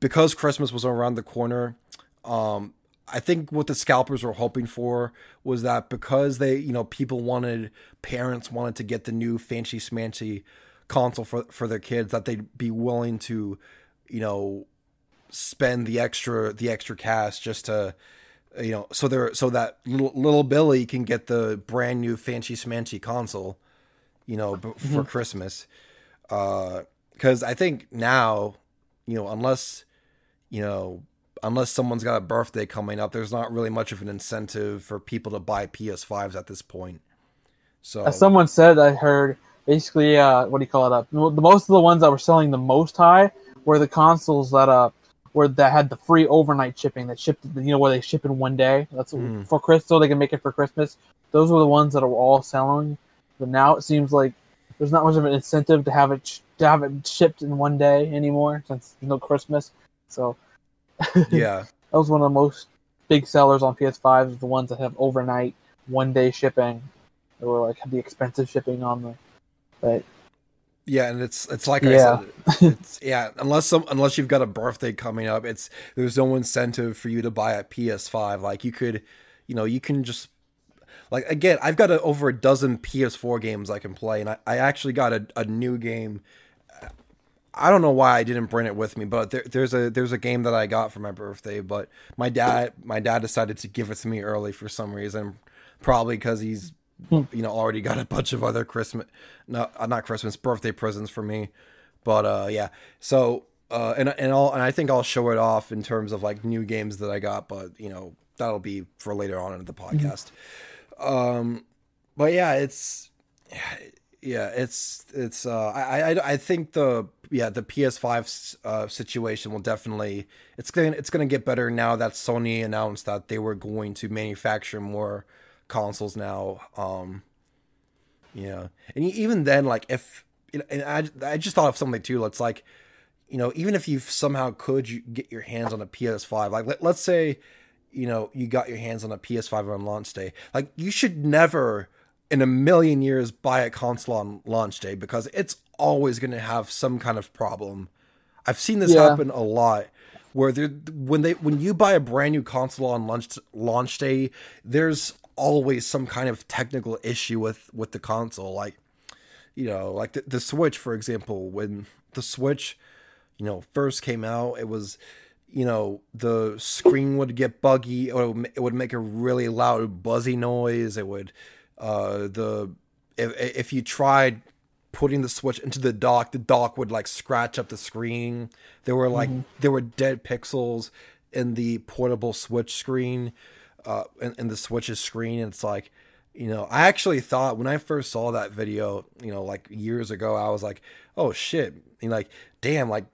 because Christmas was around the corner, um, I think what the scalpers were hoping for was that because they, you know, people wanted, parents wanted to get the new fancy smancy console for for their kids, that they'd be willing to, you know, spend the extra the extra cash just to, you know, so they're so that little little Billy can get the brand new fancy smancy console, you know, for mm-hmm. Christmas, uh, because I think now, you know, unless you know, unless someone's got a birthday coming up, there's not really much of an incentive for people to buy PS5s at this point. So as someone said, I heard basically, uh, what do you call it? Uh, the most of the ones that were selling the most high were the consoles that uh were that had the free overnight shipping that shipped, you know, where they ship in one day. That's Mm. for Chris, so they can make it for Christmas. Those were the ones that are all selling. But now it seems like there's not much of an incentive to have it sh- to have it shipped in one day anymore since there's no Christmas. So (laughs) yeah, that was one of the most big sellers on PS5 is the ones that have overnight, one day shipping, or like the expensive shipping on them. But yeah, and it's it's like Yeah. I said, it's (laughs) yeah. Unless some unless you've got a birthday coming up, it's there's no incentive for you to buy a PS5. Like you could, you know, you can just like again, I've got a, over a dozen PS4 games I can play, and I, I actually got a, a new game. I don't know why I didn't bring it with me, but there, there's a there's a game that I got for my birthday, but my dad my dad decided to give it to me early for some reason, probably because he's. You know already got a bunch of other Christmas no uh, not Christmas birthday presents for me, but uh yeah. So uh and and I'll and I think I'll show it off in terms of like new games that I got, but you know that'll be for later on in the podcast. Um, but yeah, it's yeah, it's it's uh, I I I think the yeah the PS5 uh, situation will definitely it's to it's going to get better now that Sony announced that they were going to manufacture more consoles now. Um, yeah, and e- even then, like if you know, and I I just thought of something too. It's like you know even if you somehow could you get your hands on a PS5, like let, let's say you know you got your hands on a PS5 on launch day, like you should never in a million years buy a console on launch day because it's always going to have some kind of problem. I've seen this Yeah. happen a lot where there when they when you buy a brand new console on launch launch day, there's always some kind of technical issue with with the console like you know like the, the switch for example when the switch you know first came out it was you know the screen would get buggy or it would ma- it would make a really loud buzzy noise it would uh the if, if you tried putting the Switch into the dock, the dock would like scratch up the screen. There were like there were dead pixels in the portable Switch screen, uh, in, in the Switch's screen. And it's like, you know, I actually thought when I first saw that video, you know, like years ago, I was like, oh shit, and like, damn, like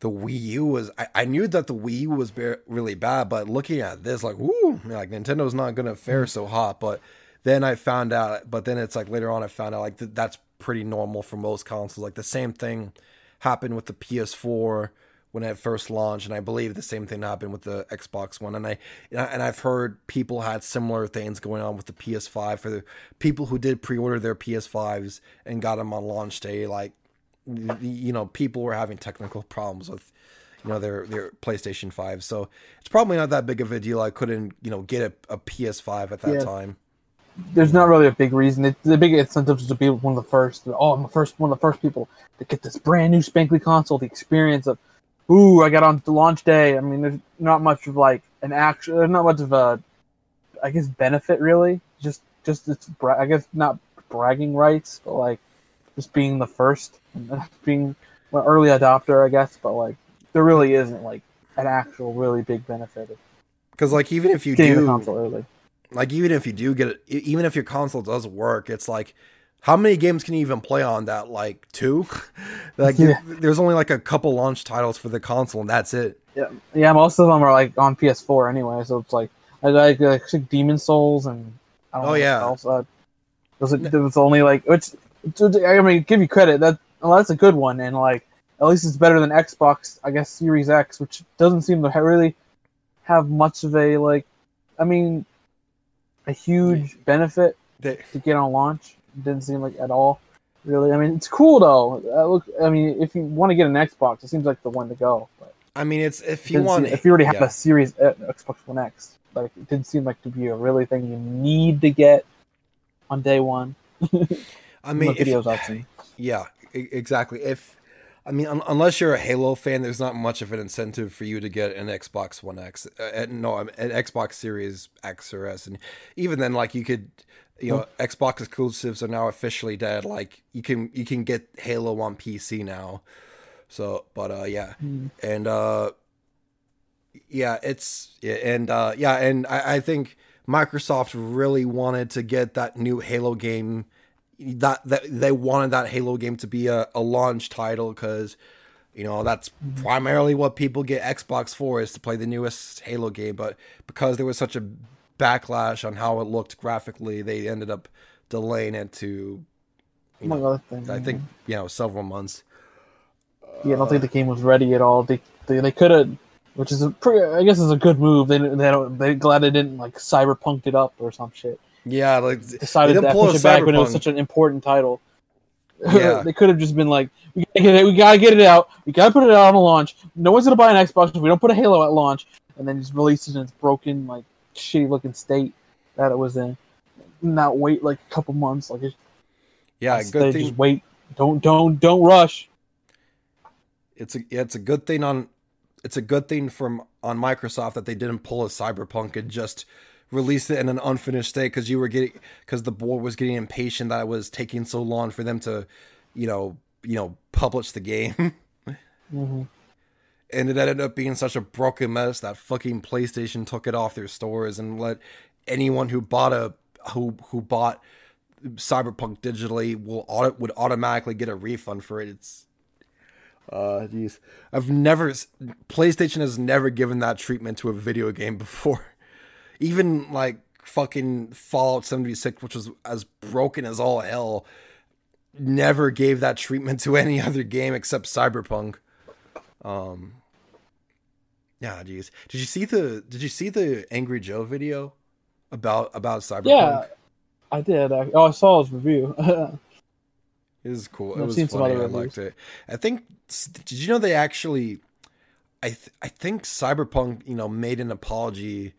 the Wii U was. I, I knew that the Wii U was ba- really bad, but looking at this, like, woo, like Nintendo's not gonna fare so hot. But then I found out, but then it's like later on, I found out like th- that's pretty normal for most consoles. Like the same thing happened with the PS4 when it first launched, and I believe the same thing happened with the Xbox One. And I and I've heard people had similar things going on with the PS5 for the people who did pre-order their PS5s and got them on launch day. Like you know, people were having technical problems with you know their their PlayStation 5. So it's probably not that big of a deal. I couldn't you know get a, a PS5 at that Yeah. time. There's not really a big reason. It, the big incentive is to be one of the first. Oh, I'm the first one of the first people to get this brand new spankly console. The experience of, ooh, I got on the launch day. I mean, there's not much of like an actual. There's not much of a, I guess, benefit really. Just just it's bra- I guess not bragging rights, but like just being the first, and (laughs) being an early adopter, I guess. But like there really isn't like an actual really big benefit Because like even if you do console early. like even if you do get it even if your console does work it's like how many games can you even play on that like two (laughs) like Yeah. there's only like a couple launch titles for the console and that's it Yeah, yeah. Most of them are like on PS4 anyway, so it's like I like, like, like Demon Souls and I don't Oh, know yeah. else. Uh, was it? There was only like which I mean, give you credit that well, that's a good one, and like at least it's better than Xbox, I guess Series X, which doesn't seem to really have much of a like. I mean, a huge benefit They- to get on launch. Didn't seem like at all. Really, I mean, it's cool though. Uh, look, I mean, if you want to get an Xbox, it seems like the one to go. But i mean it's if you want seem- if you already have yeah. a Series uh, Xbox One X, like it didn't seem like to be a really thing you need to get on day one. i mean (laughs) videos I've seen. (sighs) yeah exactly if i mean un- unless you're a halo fan there's not much of an incentive for you to get an xbox one x uh, no an xbox series x or s and even then like you could you know xbox exclusives are now officially dead. Like you can you can get halo on pc now. So but uh yeah. And uh yeah it's yeah, and uh yeah and I, I think microsoft really wanted to get that new halo game that, that they wanted that halo game to be a, a launch title because you know that's primarily what people get xbox for is to play the newest halo game. But because there was such a backlash on how it looked graphically they ended up delaying it to you know, other things, i think you know several months yeah, I don't think the game was ready at all. They they, they could have, which is a pretty, I guess, is a good move. They they don't they glad they didn't like cyberpunked it up or some shit. yeah like Decided They to push it back when it was such an important title. (laughs) Yeah. they could have just been like, we gotta, get it, we gotta get it out. We gotta put it out on launch. No one's gonna buy an Xbox if we don't put a Halo at launch, and then just release it in its broken, like shitty looking state that it was in. Not wait like a couple months. Like it, yeah good thing just wait. Don't don't don't rush. it's a it's a good thing on it's a good thing from on Microsoft that they didn't pull a Cyberpunk and just release it in an unfinished state because you were getting because the board was getting impatient that it was taking so long for them to, you know, you know, publish the game. (laughs) hmm and it ended up being such a broken mess that fucking PlayStation took it off their stores and let anyone who bought a who who bought Cyberpunk digitally will would automatically get a refund for it. It's uh jeez. I've never PlayStation has never given that treatment to a video game (laughs) before. Even like fucking Fallout 76 which was as broken as all hell never gave that treatment to (laughs) any other game except Cyberpunk. Um yeah, jeez. Did you see the Did you see the Angry Joe video about about Cyberpunk? Yeah, I did. I, oh, I saw his review. (laughs) It was cool. It I've was seen funny. I liked it. I think. Did you know they actually? I th- I think Cyberpunk, you know, made an apology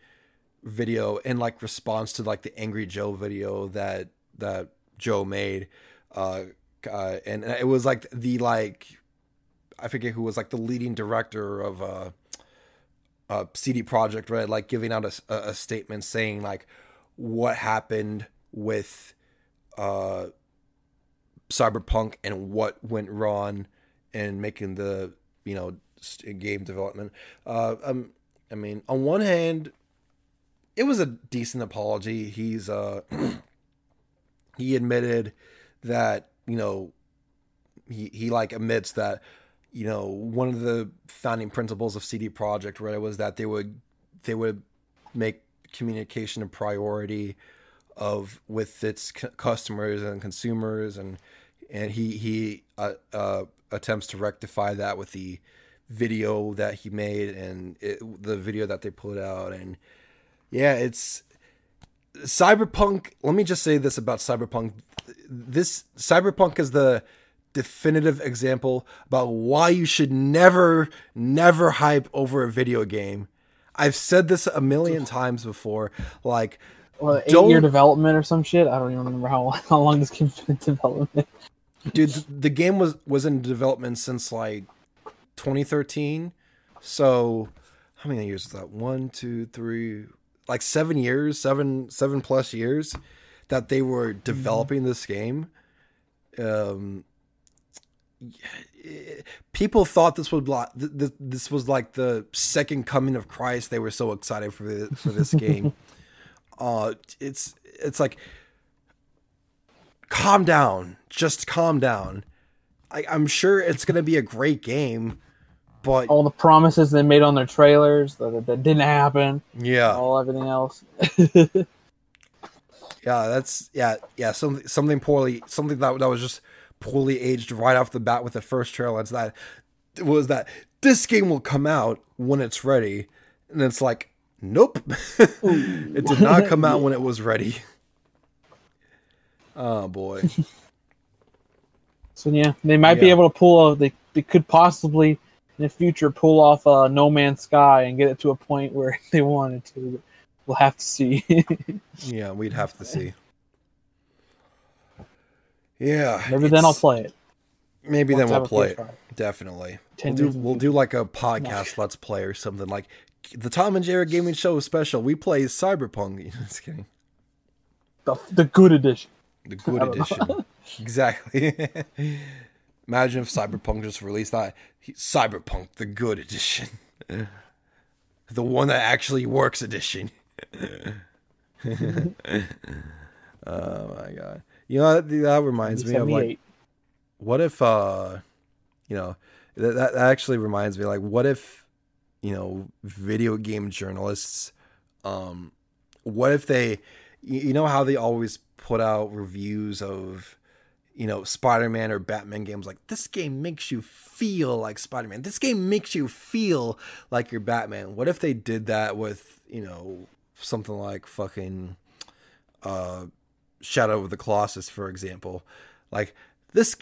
video in like response to like the Angry Joe video that that Joe made, uh, uh and it was like the like, I forget who was like the leading director of uh, uh CD Projekt Red, like giving out a, a, a statement saying like what happened with uh Cyberpunk and what went wrong in making the you know game development. Uh, um, I mean, on one hand, it was a decent apology. He's uh, (clears throat) he admitted that you know he he like admits that you know one of the founding principles of CD Projekt Red was that they would they would make communication a priority of with its c- customers and consumers. And and he he uh, uh, attempts to rectify that with the video that he made and it, the video that they put out. And yeah it's cyberpunk. Let me just say this about cyberpunk. This cyberpunk is the definitive example about why you should never never hype over a video game. I've said this a million times before like Well, eight year development or some shit. I don't even remember how (laughs) how long this game's been in development. dude the game was was in development since like 2013 so how many years is that? One two three like seven years seven seven plus years that they were developing this game. Um people thought this was like th- th- this was like the second coming of Christ. They were so excited for the, for this game. (laughs) Uh it's it's like calm down. Just calm down. I, i'm sure it's gonna be a great game but All the promises they made on their trailers that, that didn't happen. yeah. All everything else. (laughs) yeah that's yeah yeah something something poorly something that, that was just poorly aged right off the bat with the first trailer it's that was that this game will come out when it's ready and it's like nope (laughs) it did not come out when it was ready (laughs) oh boy (laughs) So yeah, they might be able to pull. A, they they could possibly in the future pull off uh, No Man's Sky and get it to a point where they wanted to. We'll have to see. yeah we'd have to see yeah Maybe then I'll play it. maybe then Once I we'll play it definitely we'll do years in the we'll do like a podcast let's play or something like the Tom and Jerry Gaming Show special. We play Cyberpunk. (laughs) Just kidding. The, the good edition. The good (laughs) I don't know. edition. (laughs) exactly. Imagine if Cyberpunk just released that. Cyberpunk, the good edition. the one that actually works edition. oh my god. You know that, that reminds me of like what if uh you know that, that actually reminds me like what if you know video game journalists um what if they you know how they always put out reviews of you know spider-man or batman games? Like this game makes you feel like spider-man. This game makes you feel like you're batman. What if they did that with you know something like fucking uh shadow of the colossus for example like this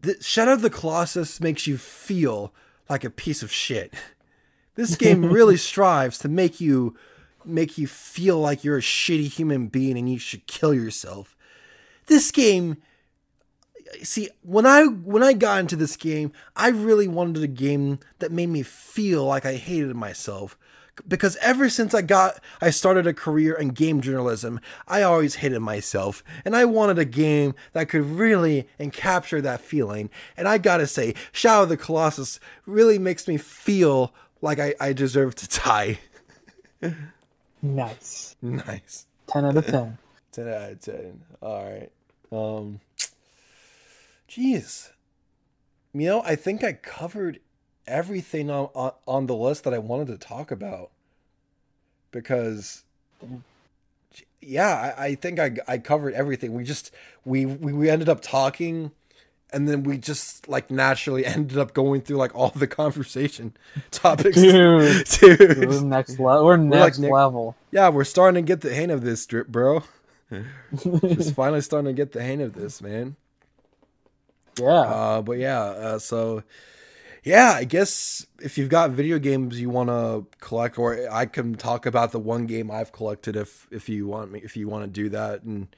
the Shadow of the Colossus makes you feel like a piece of shit. This game (laughs) really strives to make you make you feel like you're a shitty human being and you should kill yourself. This game see when I when I got into this game, I really wanted a game that made me feel like I hated myself. Because ever since I got I started a career in game journalism, I always hated myself and I wanted a game that could really encapture that feeling. And I gotta say, Shadow of the Colossus really makes me feel like I, I deserve to die. (laughs) Nice. nice. 10 out of (laughs) 10. 10 out of 10. All right. Um, jeez. You know, I think I covered everything on, on, on the list that I wanted to talk about. Because, yeah, I, I think I, I covered everything. We just, we, we, we ended up talking and then we just like naturally (laughs) ended up going through like all the conversation (laughs) topics. Dude. (laughs) Dude. We're next, le- we're like next Nick- level. Yeah, we're starting to get the hang of this drip, bro. Just finally starting to get the hang of this, man. Yeah. Uh, but yeah, uh, so yeah, I guess if you've got video games you want to collect, or I can talk about the one game I've collected if if you want me, if you want to do that, and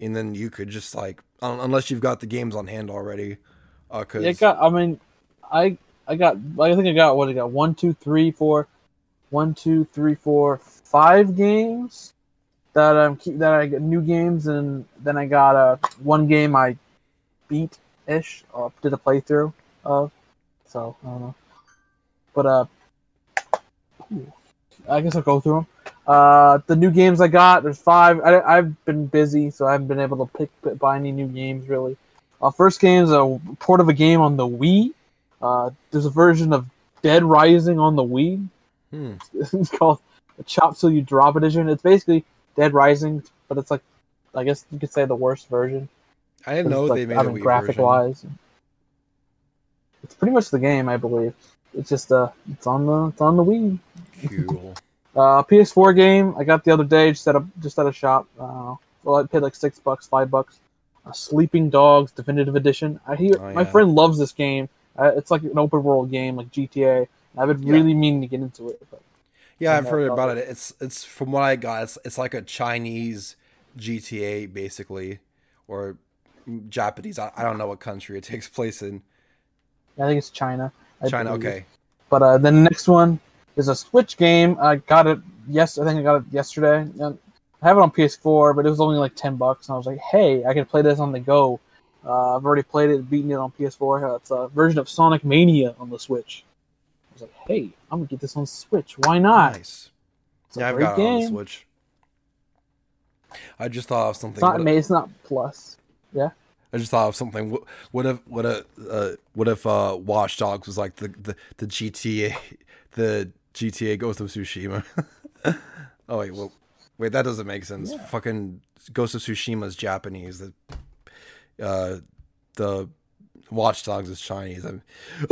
and then you could just like un- unless you've got the games on hand already, uh, cause Yeah, I got. I mean, I I got. I think I got what I got. One, two, three, four. One, two, three, four, five games that I'm keep that I get new games, and then I got uh, one game I beat ish. Uh, did a playthrough of. So I don't know. But uh, ooh, I guess I'll go through them. Uh, the new games I got, there's five. I, I've been busy, so I haven't been able to pick buy any new games really. Uh, first game is a port of a game on the Wii. Uh, there's a version of Dead Rising on the Wii. Hmm. (laughs) it's called the Chop Till You Drop edition. It's basically Dead Rising, but it's like, I guess you could say the worst version. I didn't know It's they like, made I a mean, graphic version. wise. It's pretty much the game, I believe. It's just uh, it's on the it's on the Wii. Cool. (laughs) Uh, PS4 game I got the other day just at a just at a shop. Uh, well, I paid like six bucks, five bucks. Uh, Sleeping Dogs Definitive Edition. I hear Oh, my friend loves this game. Uh, it's like an open world game, like GTA. I've been Yeah. really meaning to get into it. But Yeah, I've heard about about it. It's it's from what I got. It's it's like a Chinese GTA basically, or Japanese. I, I don't know what country it (laughs) takes place in. I think it's China. I China. believe. Okay. But uh, the next one is a Switch game. I got it. Yes, I think I got it yesterday. I have it on PS4, but it was only like ten bucks, and I was like, "Hey, I can play this on the go." Uh, I've already played it, beaten it on PS4. Uh, It's a version of Sonic Mania on the Switch. I was like, "Hey, I'm gonna get this on Switch. Why not?" Nice. It's Yeah, I've got it on the. Switch. I just thought of something. It's not. It's not Plus. I just thought of something. What, what if what if uh, what if uh, Watch Dogs was like the, the, the GTA (laughs) the GTA Ghost of Tsushima? (laughs) oh wait, well, wait, that doesn't make sense. Yeah. Fucking Ghost of Tsushima is Japanese. The uh, the Watch Dogs is Chinese. I'm (gasps)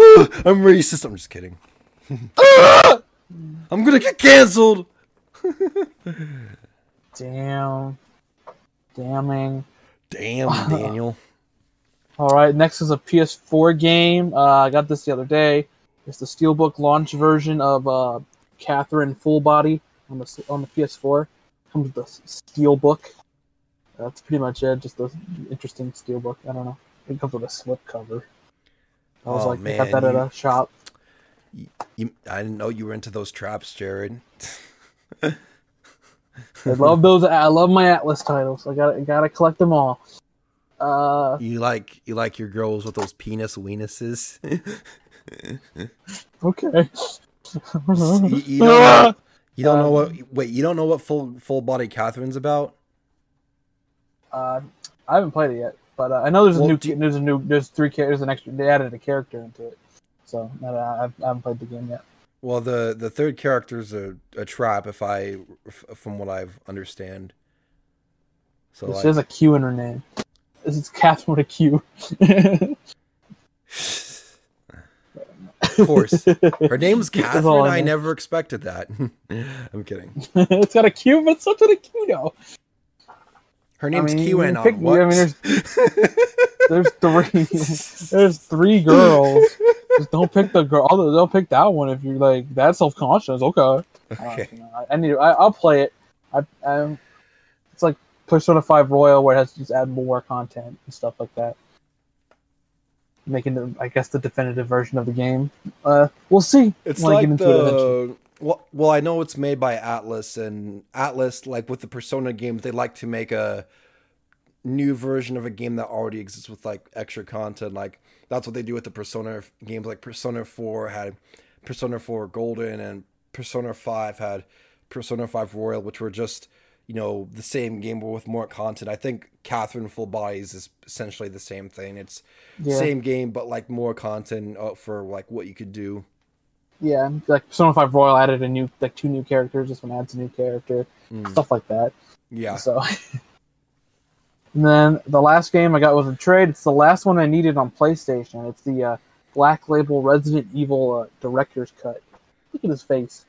I'm racist. I'm just kidding. (laughs) I'm gonna get canceled. Damn. Damning. Damn, (laughs) Daniel. All right, next is a PS4 game. Uh, I got this the other day. It's the Steelbook launch version of uh, Catherine Full Body on the on the PS4. Comes with the Steelbook. That's pretty much it. Just the interesting Steelbook. I don't know. It comes with a slip cover. I was Oh, like, I got man, that at a shop. You, I didn't know you were into those traps, Jared. (laughs) I love those. I love my Atlus titles. I got got to collect them all. Uh, You like you like your girls with those penis weenuses. okay. you, you (laughs) don't know, you don't know what wait you don't know what full full body Catherine's about. Uh, I haven't played it yet, but uh, I know there's a Well, new. you- there's a new. There's three there's An extra. They added a character into it, so uh, I, I haven't played the game yet. Well, the the third character's a, a trap, if I, from what I've understand. So she like, has a Q in her name. This is Catherine with a Q. of course, (laughs) her name's That's all Catherine. I I never expected that. (laughs) I'm kidding. (laughs) it's got a Q, but it's not a Q though. Her name's mean, QAnon. pick- what? I mean, There's three. there's three girls. Just don't pick the girl. Although Don't pick that one if you're like that self conscious. Okay. okay. I, I need. To, I, I'll play it. I, um, it's like Persona Five Royal, where it has to just add more content and stuff like that, making the, I guess, the definitive version of the game. Uh, we'll see. It's when I like get into it the well, well, I know it's made by Atlus, and Atlus, like with the Persona games, they like to make a new version of a game that already exists with like extra content. Like that's what they do with the Persona games. Like Persona Four had Persona Four Golden, and Persona Five had Persona Five Royal, which were just you know the same game but with more content. I think Catherine Full Bodies is essentially the same thing. It's Yeah, same game but like more content uh, for like what you could do. yeah. Like Persona Five Royal added a new, like two new characters. This one adds a new character. Mm. Stuff like that. Yeah. So, (laughs) and then the last game I got was a trade. It's the last one I needed on PlayStation. It's the uh, Black Label Resident Evil uh, Director's Cut. Look at his face.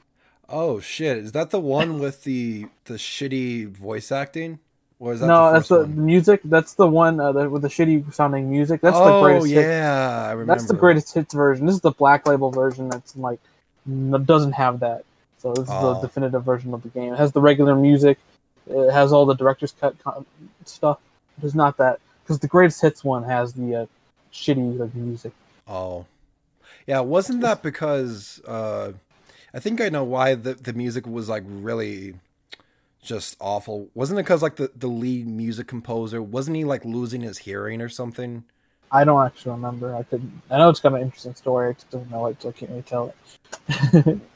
Oh shit! Is that the one with the the shitty voice acting, or is that no, the that's the one? music. That's the one uh, the, with the shitty sounding music. That's oh the greatest. hit. yeah, I remember. That's the greatest hits version. This is the Black Label version. That's like doesn't have that. So this is Oh. the definitive version of the game. It has the regular music. It has all the director's cut stuff. There's not that because the greatest hits one has the uh, shitty like music. Oh, yeah. Wasn't that because uh, I think I know why the the music was like really just awful. Wasn't it because like the the lead music composer wasn't he like losing his hearing or something? I don't actually remember. I couldn't. I know it's kind of an interesting story. I just don't know it, so I can't really tell it. (laughs)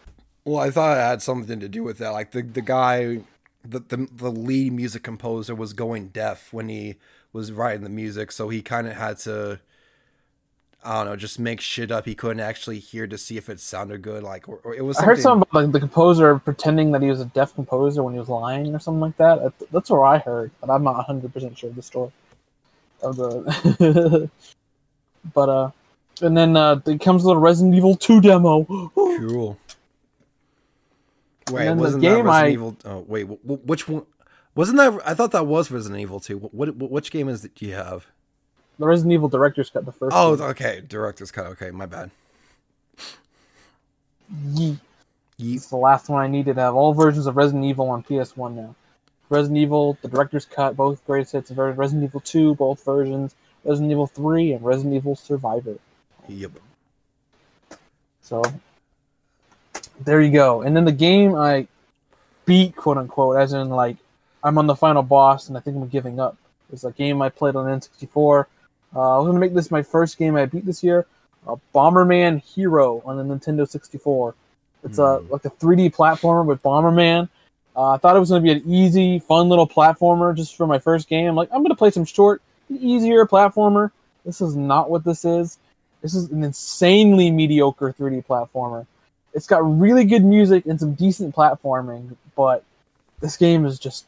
Well, I thought it had something to do with that. Like the the guy, the the, the lead music composer was going deaf when he was writing the music, so he kind of had to. I don't know, just make shit up. He couldn't actually hear to see if it sounded good. Like, or, or it was. I heard something about like, the composer pretending that he was a deaf composer when he was lying or something like that. That- That's what I heard, but I'm not 100 percent sure of the story of the. (laughs) but uh, and then uh, it comes with a Resident Evil 2 demo. (gasps) Cool. Wait, the wasn't game that Resident I- Evil? Oh, wait, wh- wh- which one? Wasn't that? I thought that was Resident Evil 2. What, what which game is it? Do you have? the Resident Evil director's cut the first. Oh, one. okay. Director's cut. Okay, my bad. Yeet. Ye- It's the last one I needed to have all versions of Resident Evil on PS1 now. Resident Evil, the director's cut, both greatest hits of Resident Evil 2, both versions, Resident Evil 3, and Resident Evil Survivor. Yep. So there you go. And then the game I beat, quote unquote, as in like I'm on the final boss and I think I'm giving up. It's a game I played on N64. Uh, I was gonna make this my first game I beat this year. Uh, Bomberman Hero on the Nintendo 64. It's a Hmm. like a 3D platformer with Bomberman. Uh, I thought it was gonna be an easy, fun little platformer just for my first game. Like I'm gonna play some short, easier platformer. This is not what this is. This is an insanely mediocre 3D platformer. It's got really good music and some decent platforming, but this game is just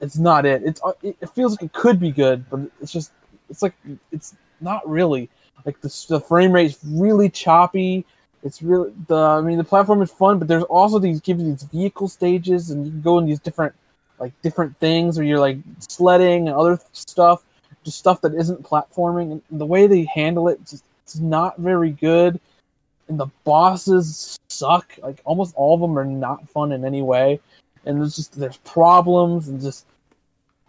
it's not it. It's uh, it, feels like it could be good, but it's just it's like it's not really. Like the the frame rate's really choppy. It's really the I mean the platform is fun, but there's also these give you these vehicle stages and you can go in these different like different things where you're like sledding and other stuff, just stuff that isn't platforming. And the way they handle it, just, it's not very good. And the bosses suck. Like almost all of them are not fun in any way. And there's just there's problems and just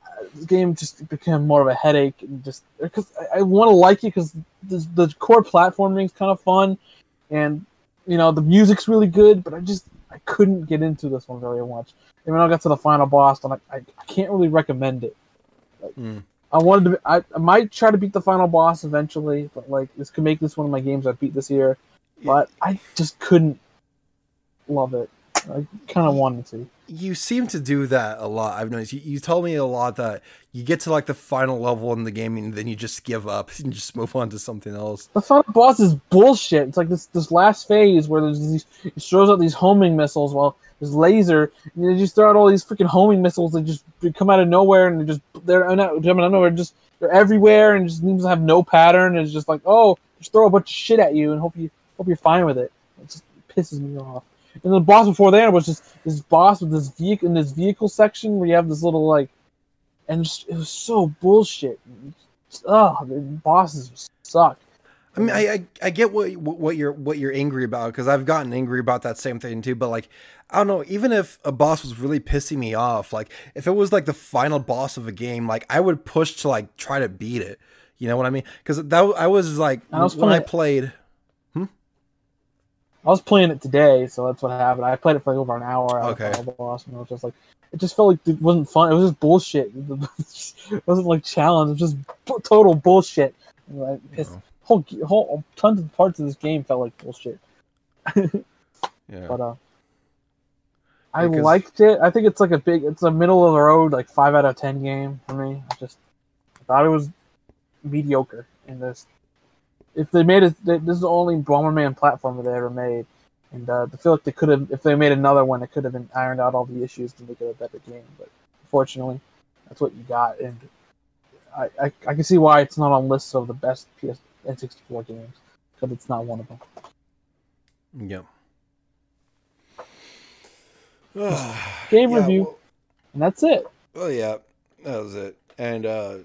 uh, the game just became more of a headache and just because I, I want to like it because the, the core platforming is kind of fun and you know the music's really good but I just I couldn't get into this one very much and when I got to the final boss I'm like I, I can't really recommend it Mm. I wanted to I, I might try to beat the final boss eventually but like this could make this one of my games I beat this year but I just couldn't love it I kind of wanted to You seem to do that a lot. I've noticed. You, you told me a lot that you get to like the final level in the game and then you just give up (laughs) and just move on to something else. The final boss is bullshit. It's like this this last phase where there's these it throws out these homing missiles while there's laser and they just throw out all these freaking homing missiles that just they come out of nowhere and they're just they're not jumping out of nowhere just they're everywhere and just seems to have no pattern. It's just like oh just throw a bunch of shit at you and hope you hope you're fine with it. It just pisses me off. And the boss before that was just this boss with this vehicle in this vehicle section where you have this little like and just, it was so bullshit. Oh, the bosses suck. I mean, I I, I get what what you're what you're angry about because I've gotten angry about that same thing too. But like, I don't know. Even if a boss was really pissing me off, like if it was like the final boss of a game, like I would push to like try to beat it. You know what I mean? Because that I was like I was when I played. I was playing it today, so that's what happened. I played it for like over an hour. Okay. the boss, and it was just like it just felt like it wasn't fun. It was just bullshit. (laughs) It wasn't like challenge. It was just total bullshit. Like, pissed, whole whole tons of parts of this game felt like bullshit. Yeah. But uh, I Because- liked it. I think it's like a big. It's a middle of the road, like five out of ten game for me. I just I thought it was mediocre in this. If they made it, this is the only Bomberman platform they ever made, and uh, I feel like they could have. If they made another one, it could have been ironed out all the issues to make it a better game. But unfortunately, that's what you got, and I I, I can see why it's not on lists of the best PS N64 games because it's not one of them. yeah. (sighs) Game Yeah, review, well- and that's it. Oh yeah, that was it. And uh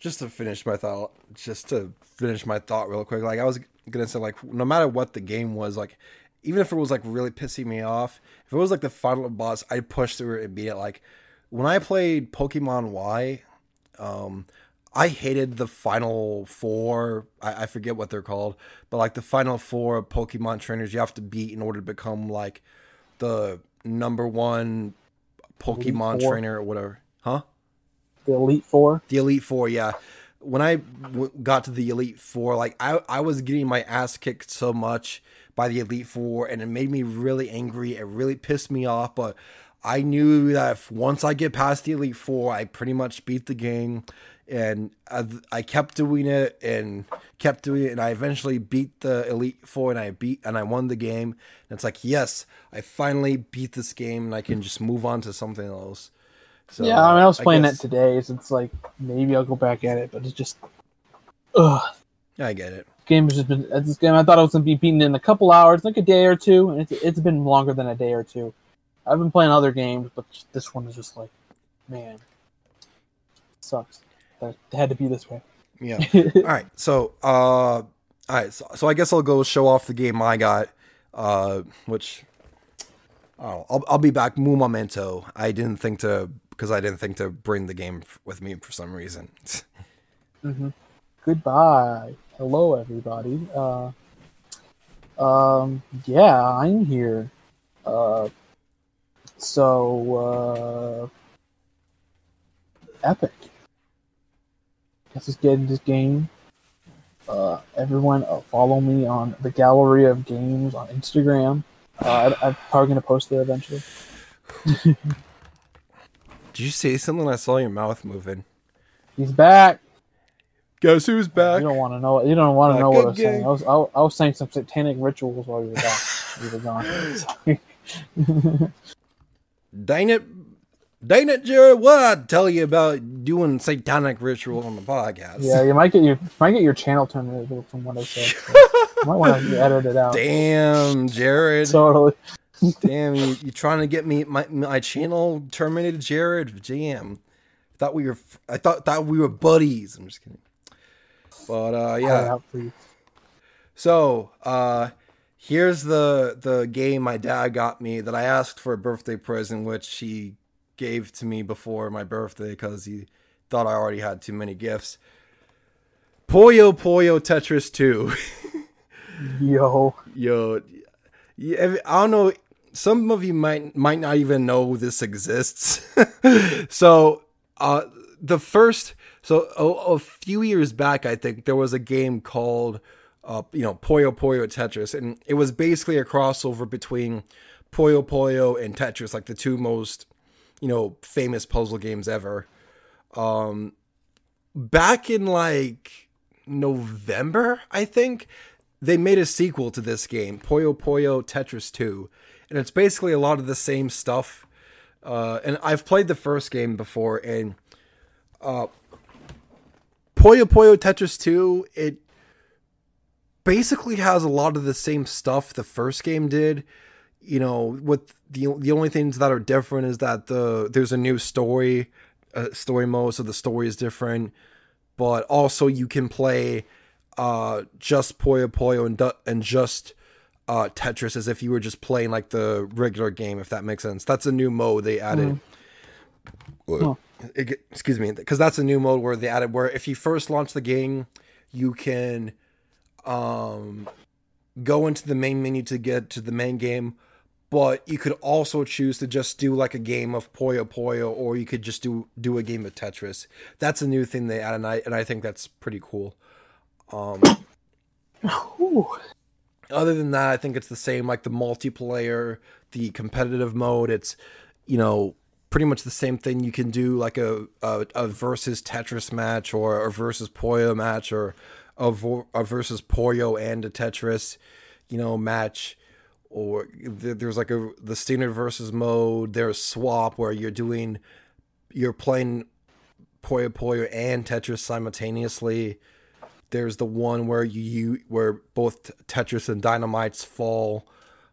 just to finish my thought, just to finish my thought real quick, like I was gonna say, like no matter what the game was, like even if it was like really pissing me off, if it was like the final boss, I'd push through it and beat it. Like when I played Pokemon Y, um, I hated the final four. I, I forget what they're called, but like the final four Pokemon trainers you have to beat in order to become like the number one Pokemon trainer or whatever. Huh? The Elite Four. The Elite Four, yeah. when I w- got to the Elite Four, like I I was getting my ass kicked so much by the Elite Four, and it made me really angry. It really pissed me off, but I knew that if once I get past the Elite Four, I pretty much beat the game. And I, I kept doing it and kept doing it, and I eventually beat the Elite Four, and I beat and I won the game. And it's like, yes, I finally beat this game, and I can just move on to something else. So, yeah, I mean, I was playing guess, it today, so it's like maybe I'll go back at it, but it's just, ugh. I get it. Game has just been this game. I thought I was gonna be beaten in a couple hours, like a day or two, and it's it's been longer than a day or two. I've been playing other games, but this one is just like, man, sucks. That had to be this way. Yeah. (laughs) all right. So, uh, all right. So, so I guess I'll go show off the game I got, uh, which Oh, I'll, I'll be back. Mu Momento. I didn't think to because I didn't think to bring the game with me for some reason. mm-hmm. Goodbye. Hello, everybody. Uh, um, yeah, I'm here. Uh, so, uh, epic. Let's just get into this game. Uh, everyone, uh, follow me on the Gallery of Games on Instagram. Uh, I, am probably gonna post there eventually. (laughs) Did you say something? I saw your mouth moving. He's back. Guess who's back? You don't want to know. You don't want to know what I was saying. I was, I, I, was saying some satanic rituals while you were gone. you were gone. (laughs) Dang it, dang it, Jared! What I tell you about doing satanic ritual on the podcast? Yeah, you might get your might get your channel terminated from what I said. (laughs) So. Might want to edit it out. Damn, Jared. Totally. Damn, you, you trying to get me my my channel terminated, Jared? Jam. I thought we were I thought thought we were buddies. I'm just kidding. But uh yeah. Out, so, uh here's the the game my dad got me that I asked for a birthday present which he gave to me before my birthday cuz he thought I already had too many gifts. Puyo Puyo Tetris 2. (laughs) Yo, yo, I don't know. Some of you might might not even know this exists. (laughs) so, uh, the first, so a, a, few years back, I think there was a game called, uh, you know, Puyo Puyo Tetris, and it was basically a crossover between Puyo Puyo and Tetris, like the two most, you know, famous puzzle games ever. Um, back in like November, I think they made a sequel to this game, Puyo Puyo Tetris 2, and it's basically a lot of the same stuff. Uh, and I've played the first game before, and uh, Puyo Puyo Tetris 2, it basically has a lot of the same stuff the first game did. You know, with the the only things that are different is that the there's a new story, uh, story mode, so the story is different. But also, you can play uh, just Puyo Puyo and and just uh, Tetris as if you were just playing like the regular game, if that makes sense. That's a new mode they added. Mm. It, excuse me, because that's a new mode where they added where if you first launch the game, you can um, go into the main menu to get to the main game, but you could also choose to just do like a game of Puyo Puyo, or you could just do do a game of Tetris. That's a new thing they added, and I and I think that's pretty cool. Um, (laughs) other than that, I think it's the same. Like the multiplayer, the competitive mode. It's you know pretty much the same thing. You can do like a a, a versus Tetris match or a versus Puyo match or a, a versus Puyo and a Tetris, you know, match. Or there's like a the standard versus mode. There's swap where you're doing, you're playing Puyo Puyo and Tetris simultaneously. There's the one where you where both Tetris and Dynamites fall.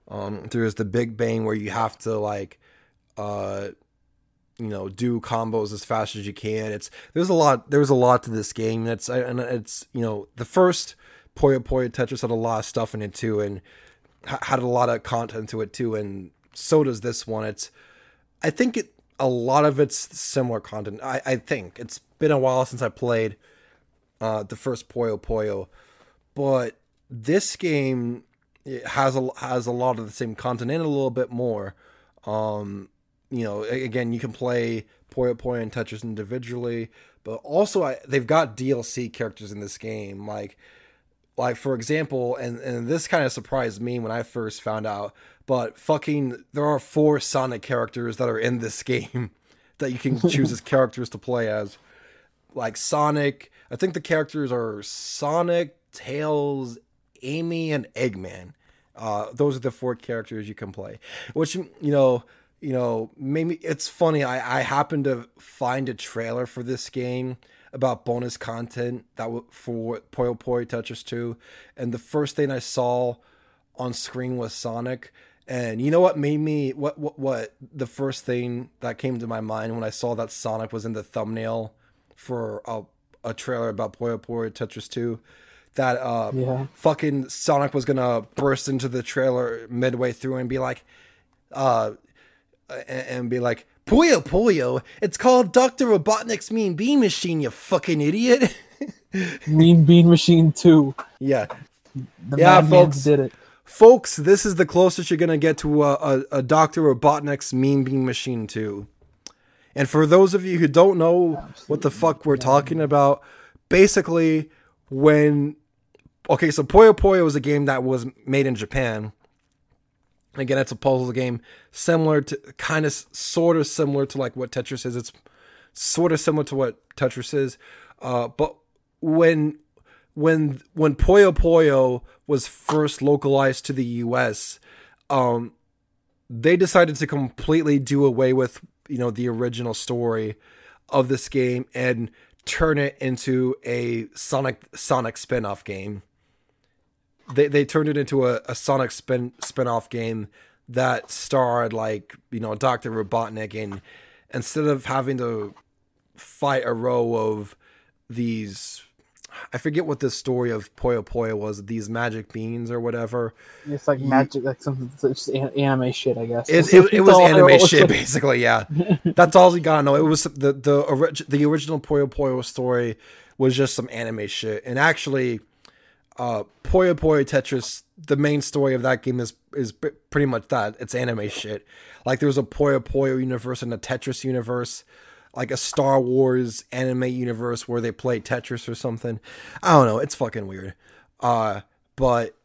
Um, there's the Big Bang where you have to like, uh, you know, do combos as fast as you can. It's there's a lot there's a lot to this game. That's and it's you know the first Puyo Puyo Tetris had a lot of stuff in it too, and had a lot of content to it too, and so does this one. It's I think it a lot of it's similar content. I I think it's been a while since I played uh, the first Puyo Puyo, but this game has a has a lot of the same content and a little bit more. Um, you know, again, you can play Puyo Puyo and Tetris individually, but also I, they've got DLC characters in this game. Like, like for example, and and this kind of surprised me when I first found out. But fucking, there are four Sonic characters that are in this (laughs) game that you can choose as (laughs) characters to play as. Like Sonic, I think the characters are Sonic, Tails, Amy, and Eggman. Uh, those are the four characters you can play. Which you know, you know, maybe it's funny. I I happened to find a trailer for this game about bonus content that w- for Puyo Puyo Tetris 2, and the first thing I saw on screen was Sonic. And you know what made me what what what the first thing that came to my mind when I saw that Sonic was in the thumbnail for a a trailer about Puyo Puyo Tetris 2 that uh Yeah. fucking Sonic was gonna burst into the trailer midway through and be like, uh, and, and be like, Puyo Puyo, it's called Doctor Robotnik's Mean Bean Machine, you fucking idiot. (laughs) Mean Bean Machine 2. yeah, The Yeah, folks. did it. folks, this is the closest you're gonna get to a, a, a Doctor Robotnik's Mean Bean Machine 2. And for those of you who don't know what the fuck we're talking about, basically, when okay, so Puyo Puyo was a game that was made in Japan. Again, it's a puzzle game similar to kind of sort of similar to like what Tetris is. It's sort of similar to what Tetris is. Uh, but when when when Puyo Puyo was first localized to the US, um, they decided to completely do away with you know the original story of this game and turn it into a Sonic Sonic spin-off game. They they turned it into a, a Sonic spin spin-off game that starred like, you know, Dr. Robotnik and instead of having to fight a row of these I forget what the story of Puyo Puyo was, these magic beans or whatever. It's like magic, like something, it's anime shit, I guess. It, (laughs) it, it was anime shit, (laughs) basically. Yeah, that's all you gotta know. It was the the orig- the original Puyo Puyo story was just some anime shit, and actually, uh, Puyo Puyo Tetris. The main story of that game is is pretty much that. It's anime shit. Like there's a Puyo Puyo universe and a Tetris universe, like a Star Wars anime universe where they play Tetris or something. I don't know. It's fucking weird. Uh, but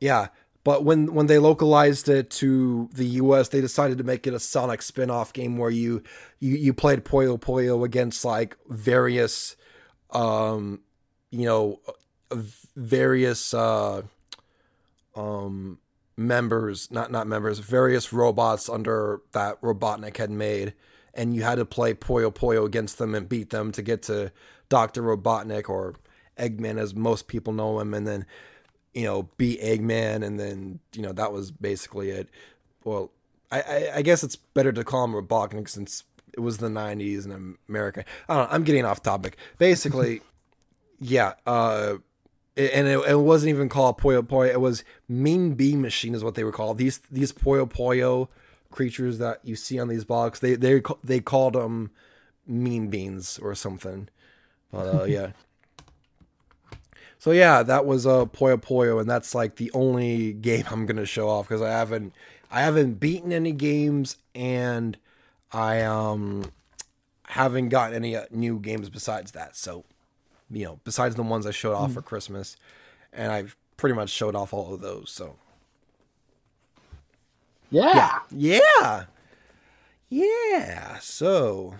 yeah, but when when they localized it to the US, they decided to make it a Sonic spin-off game where you you, you played Puyo Puyo against like various um you know uh, various uh um members, not not members, various robots under that Robotnik had made and you had to play Puyo Puyo against them and beat them to get to Dr. Robotnik or Eggman as most people know him and then you know, beat Eggman, and then you know that was basically it. Well, I, I, I guess it's better to call him Robotnik since it was the '90s in America. I don't know. I'm getting off topic. Basically, (laughs) yeah. Uh, and it, it wasn't even called Puyo Puyo. It was Mean Bean Machine, is what they were called. These these Puyo Puyo creatures that you see on these blocks. They they they called them Mean Beans or something. But uh, yeah. (laughs) So yeah, that was uh Puyo Puyo, and that's like the only game (laughs) I'm gonna show off because I haven't I haven't beaten any games and I um haven't gotten any uh, new games besides that. So you know, besides the ones I showed off for Christmas, and I've pretty much showed off all of those. So yeah. yeah, yeah. So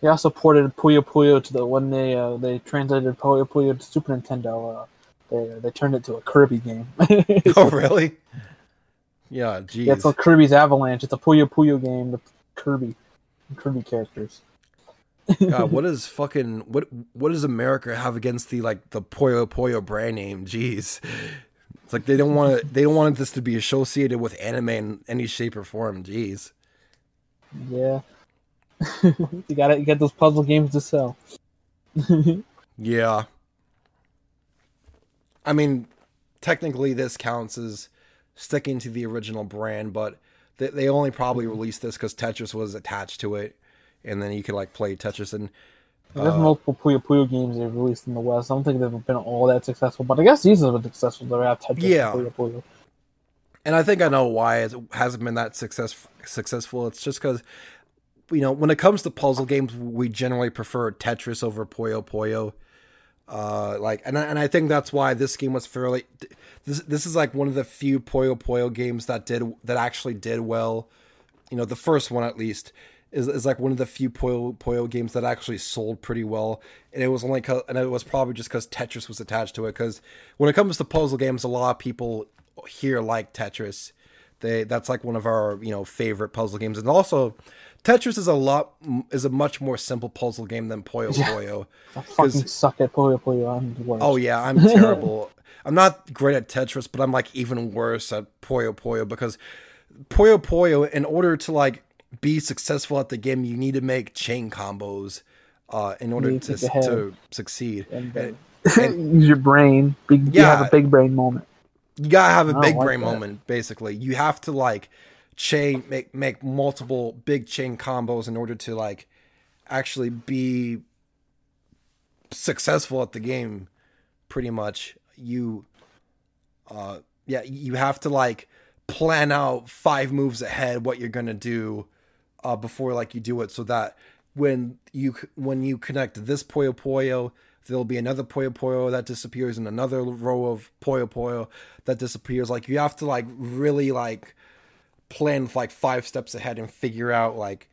They also ported Puyo Puyo to the when they uh, they translated Puyo Puyo to Super Nintendo. Uh, they they turned it to a Kirby game. (laughs) (laughs) oh really? Yeah, geez. Yeah, it's called Kirby's Avalanche. It's a Puyo Puyo game with Kirby, Kirby characters. God, what (laughs) does fucking what what does America have against the like the Puyo Puyo brand name? Jeez, it's like they don't want to they don't want this to be associated with anime in any shape or form. Jeez, Yeah, (laughs) you got to get those puzzle games to sell. (laughs) yeah. I mean, technically, this counts as sticking to the original brand, but they, they only probably mm-hmm. released this because Tetris was attached to it, and then you could like play Tetris and. There's uh, multiple Puyo Puyo games they've released in the West. I don't think they've been all that successful, but I guess these have been successful. They have Tetris Yeah. Puyo Puyo. and I think I know why it hasn't been that success successful. It's just because you know, when it comes to puzzle games, we generally prefer Tetris over Puyo Puyo. Uh, like, and I, and I think that's why this game was fairly. This this is like one of the few Puyo Puyo games that did that actually did well. You know, the first one at least is, is like one of the few Puyo Puyo games that actually sold pretty well, and it was only and it was probably just because Tetris was attached to it. Because when it comes to puzzle games, a lot of people here like Tetris. They that's like one of our you know favorite puzzle games, and also Tetris is a lot is a much more simple puzzle game than Puyo Yeah. Puyo. I fucking suck at Puyo Puyo. I'm the worst. Oh yeah, I'm (laughs) terrible. I'm not great at Tetris, but I'm like even worse at Puyo Puyo because Puyo Puyo, in order to like be successful at the game, you need to make chain combos uh, in order to to to succeed. And, And (laughs) Use your brain. Big, You have a big brain moment. you gotta have a I big like brain that. moment. Basically, you have to like chain make make multiple big chain combos in order to like actually be successful at the game. Pretty much, you uh yeah you have to like plan out five moves ahead what you're gonna do uh before like you do it so that when you when you connect this Puyo Puyo there'll be another Puyo Puyo that disappears and another row of Puyo Puyo that disappears like you have to like really like plan like five steps ahead and figure out like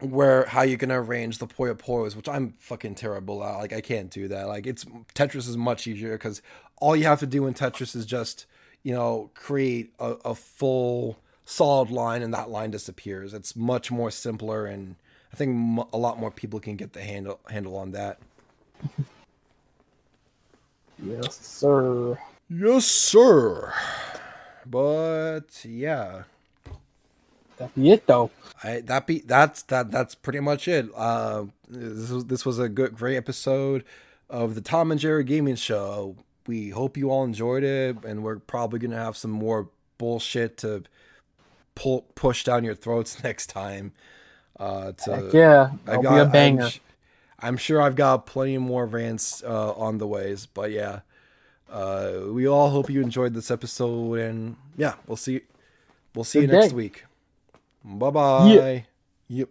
where how you're gonna arrange the Puyo Puyos, which I'm fucking terrible at. Like I can't do that. Like it's Tetris is much easier because all you have to do in Tetris is just you know create a, a full solid line and that line disappears. It's much more simpler and I think m- a lot more people can get the handle handle on that. Yes, sir. Yes, sir. But yeah. That'd be it, though. I that be that's that that's pretty much it. Uh, this was this was a good great episode of the Tom and Jerry Gaming Show. We hope you all enjoyed it, and we're probably gonna have some more bullshit to pull push down your throats (laughs) next time. Uh, to Heck yeah, I that'll got- be a I'm banger. sh- I'm, sure I've got plenty more rants uh, on the ways, but yeah, uh, we all hope you enjoyed this episode, and yeah, we'll see. We'll see Good you next week. Bye bye. Yep.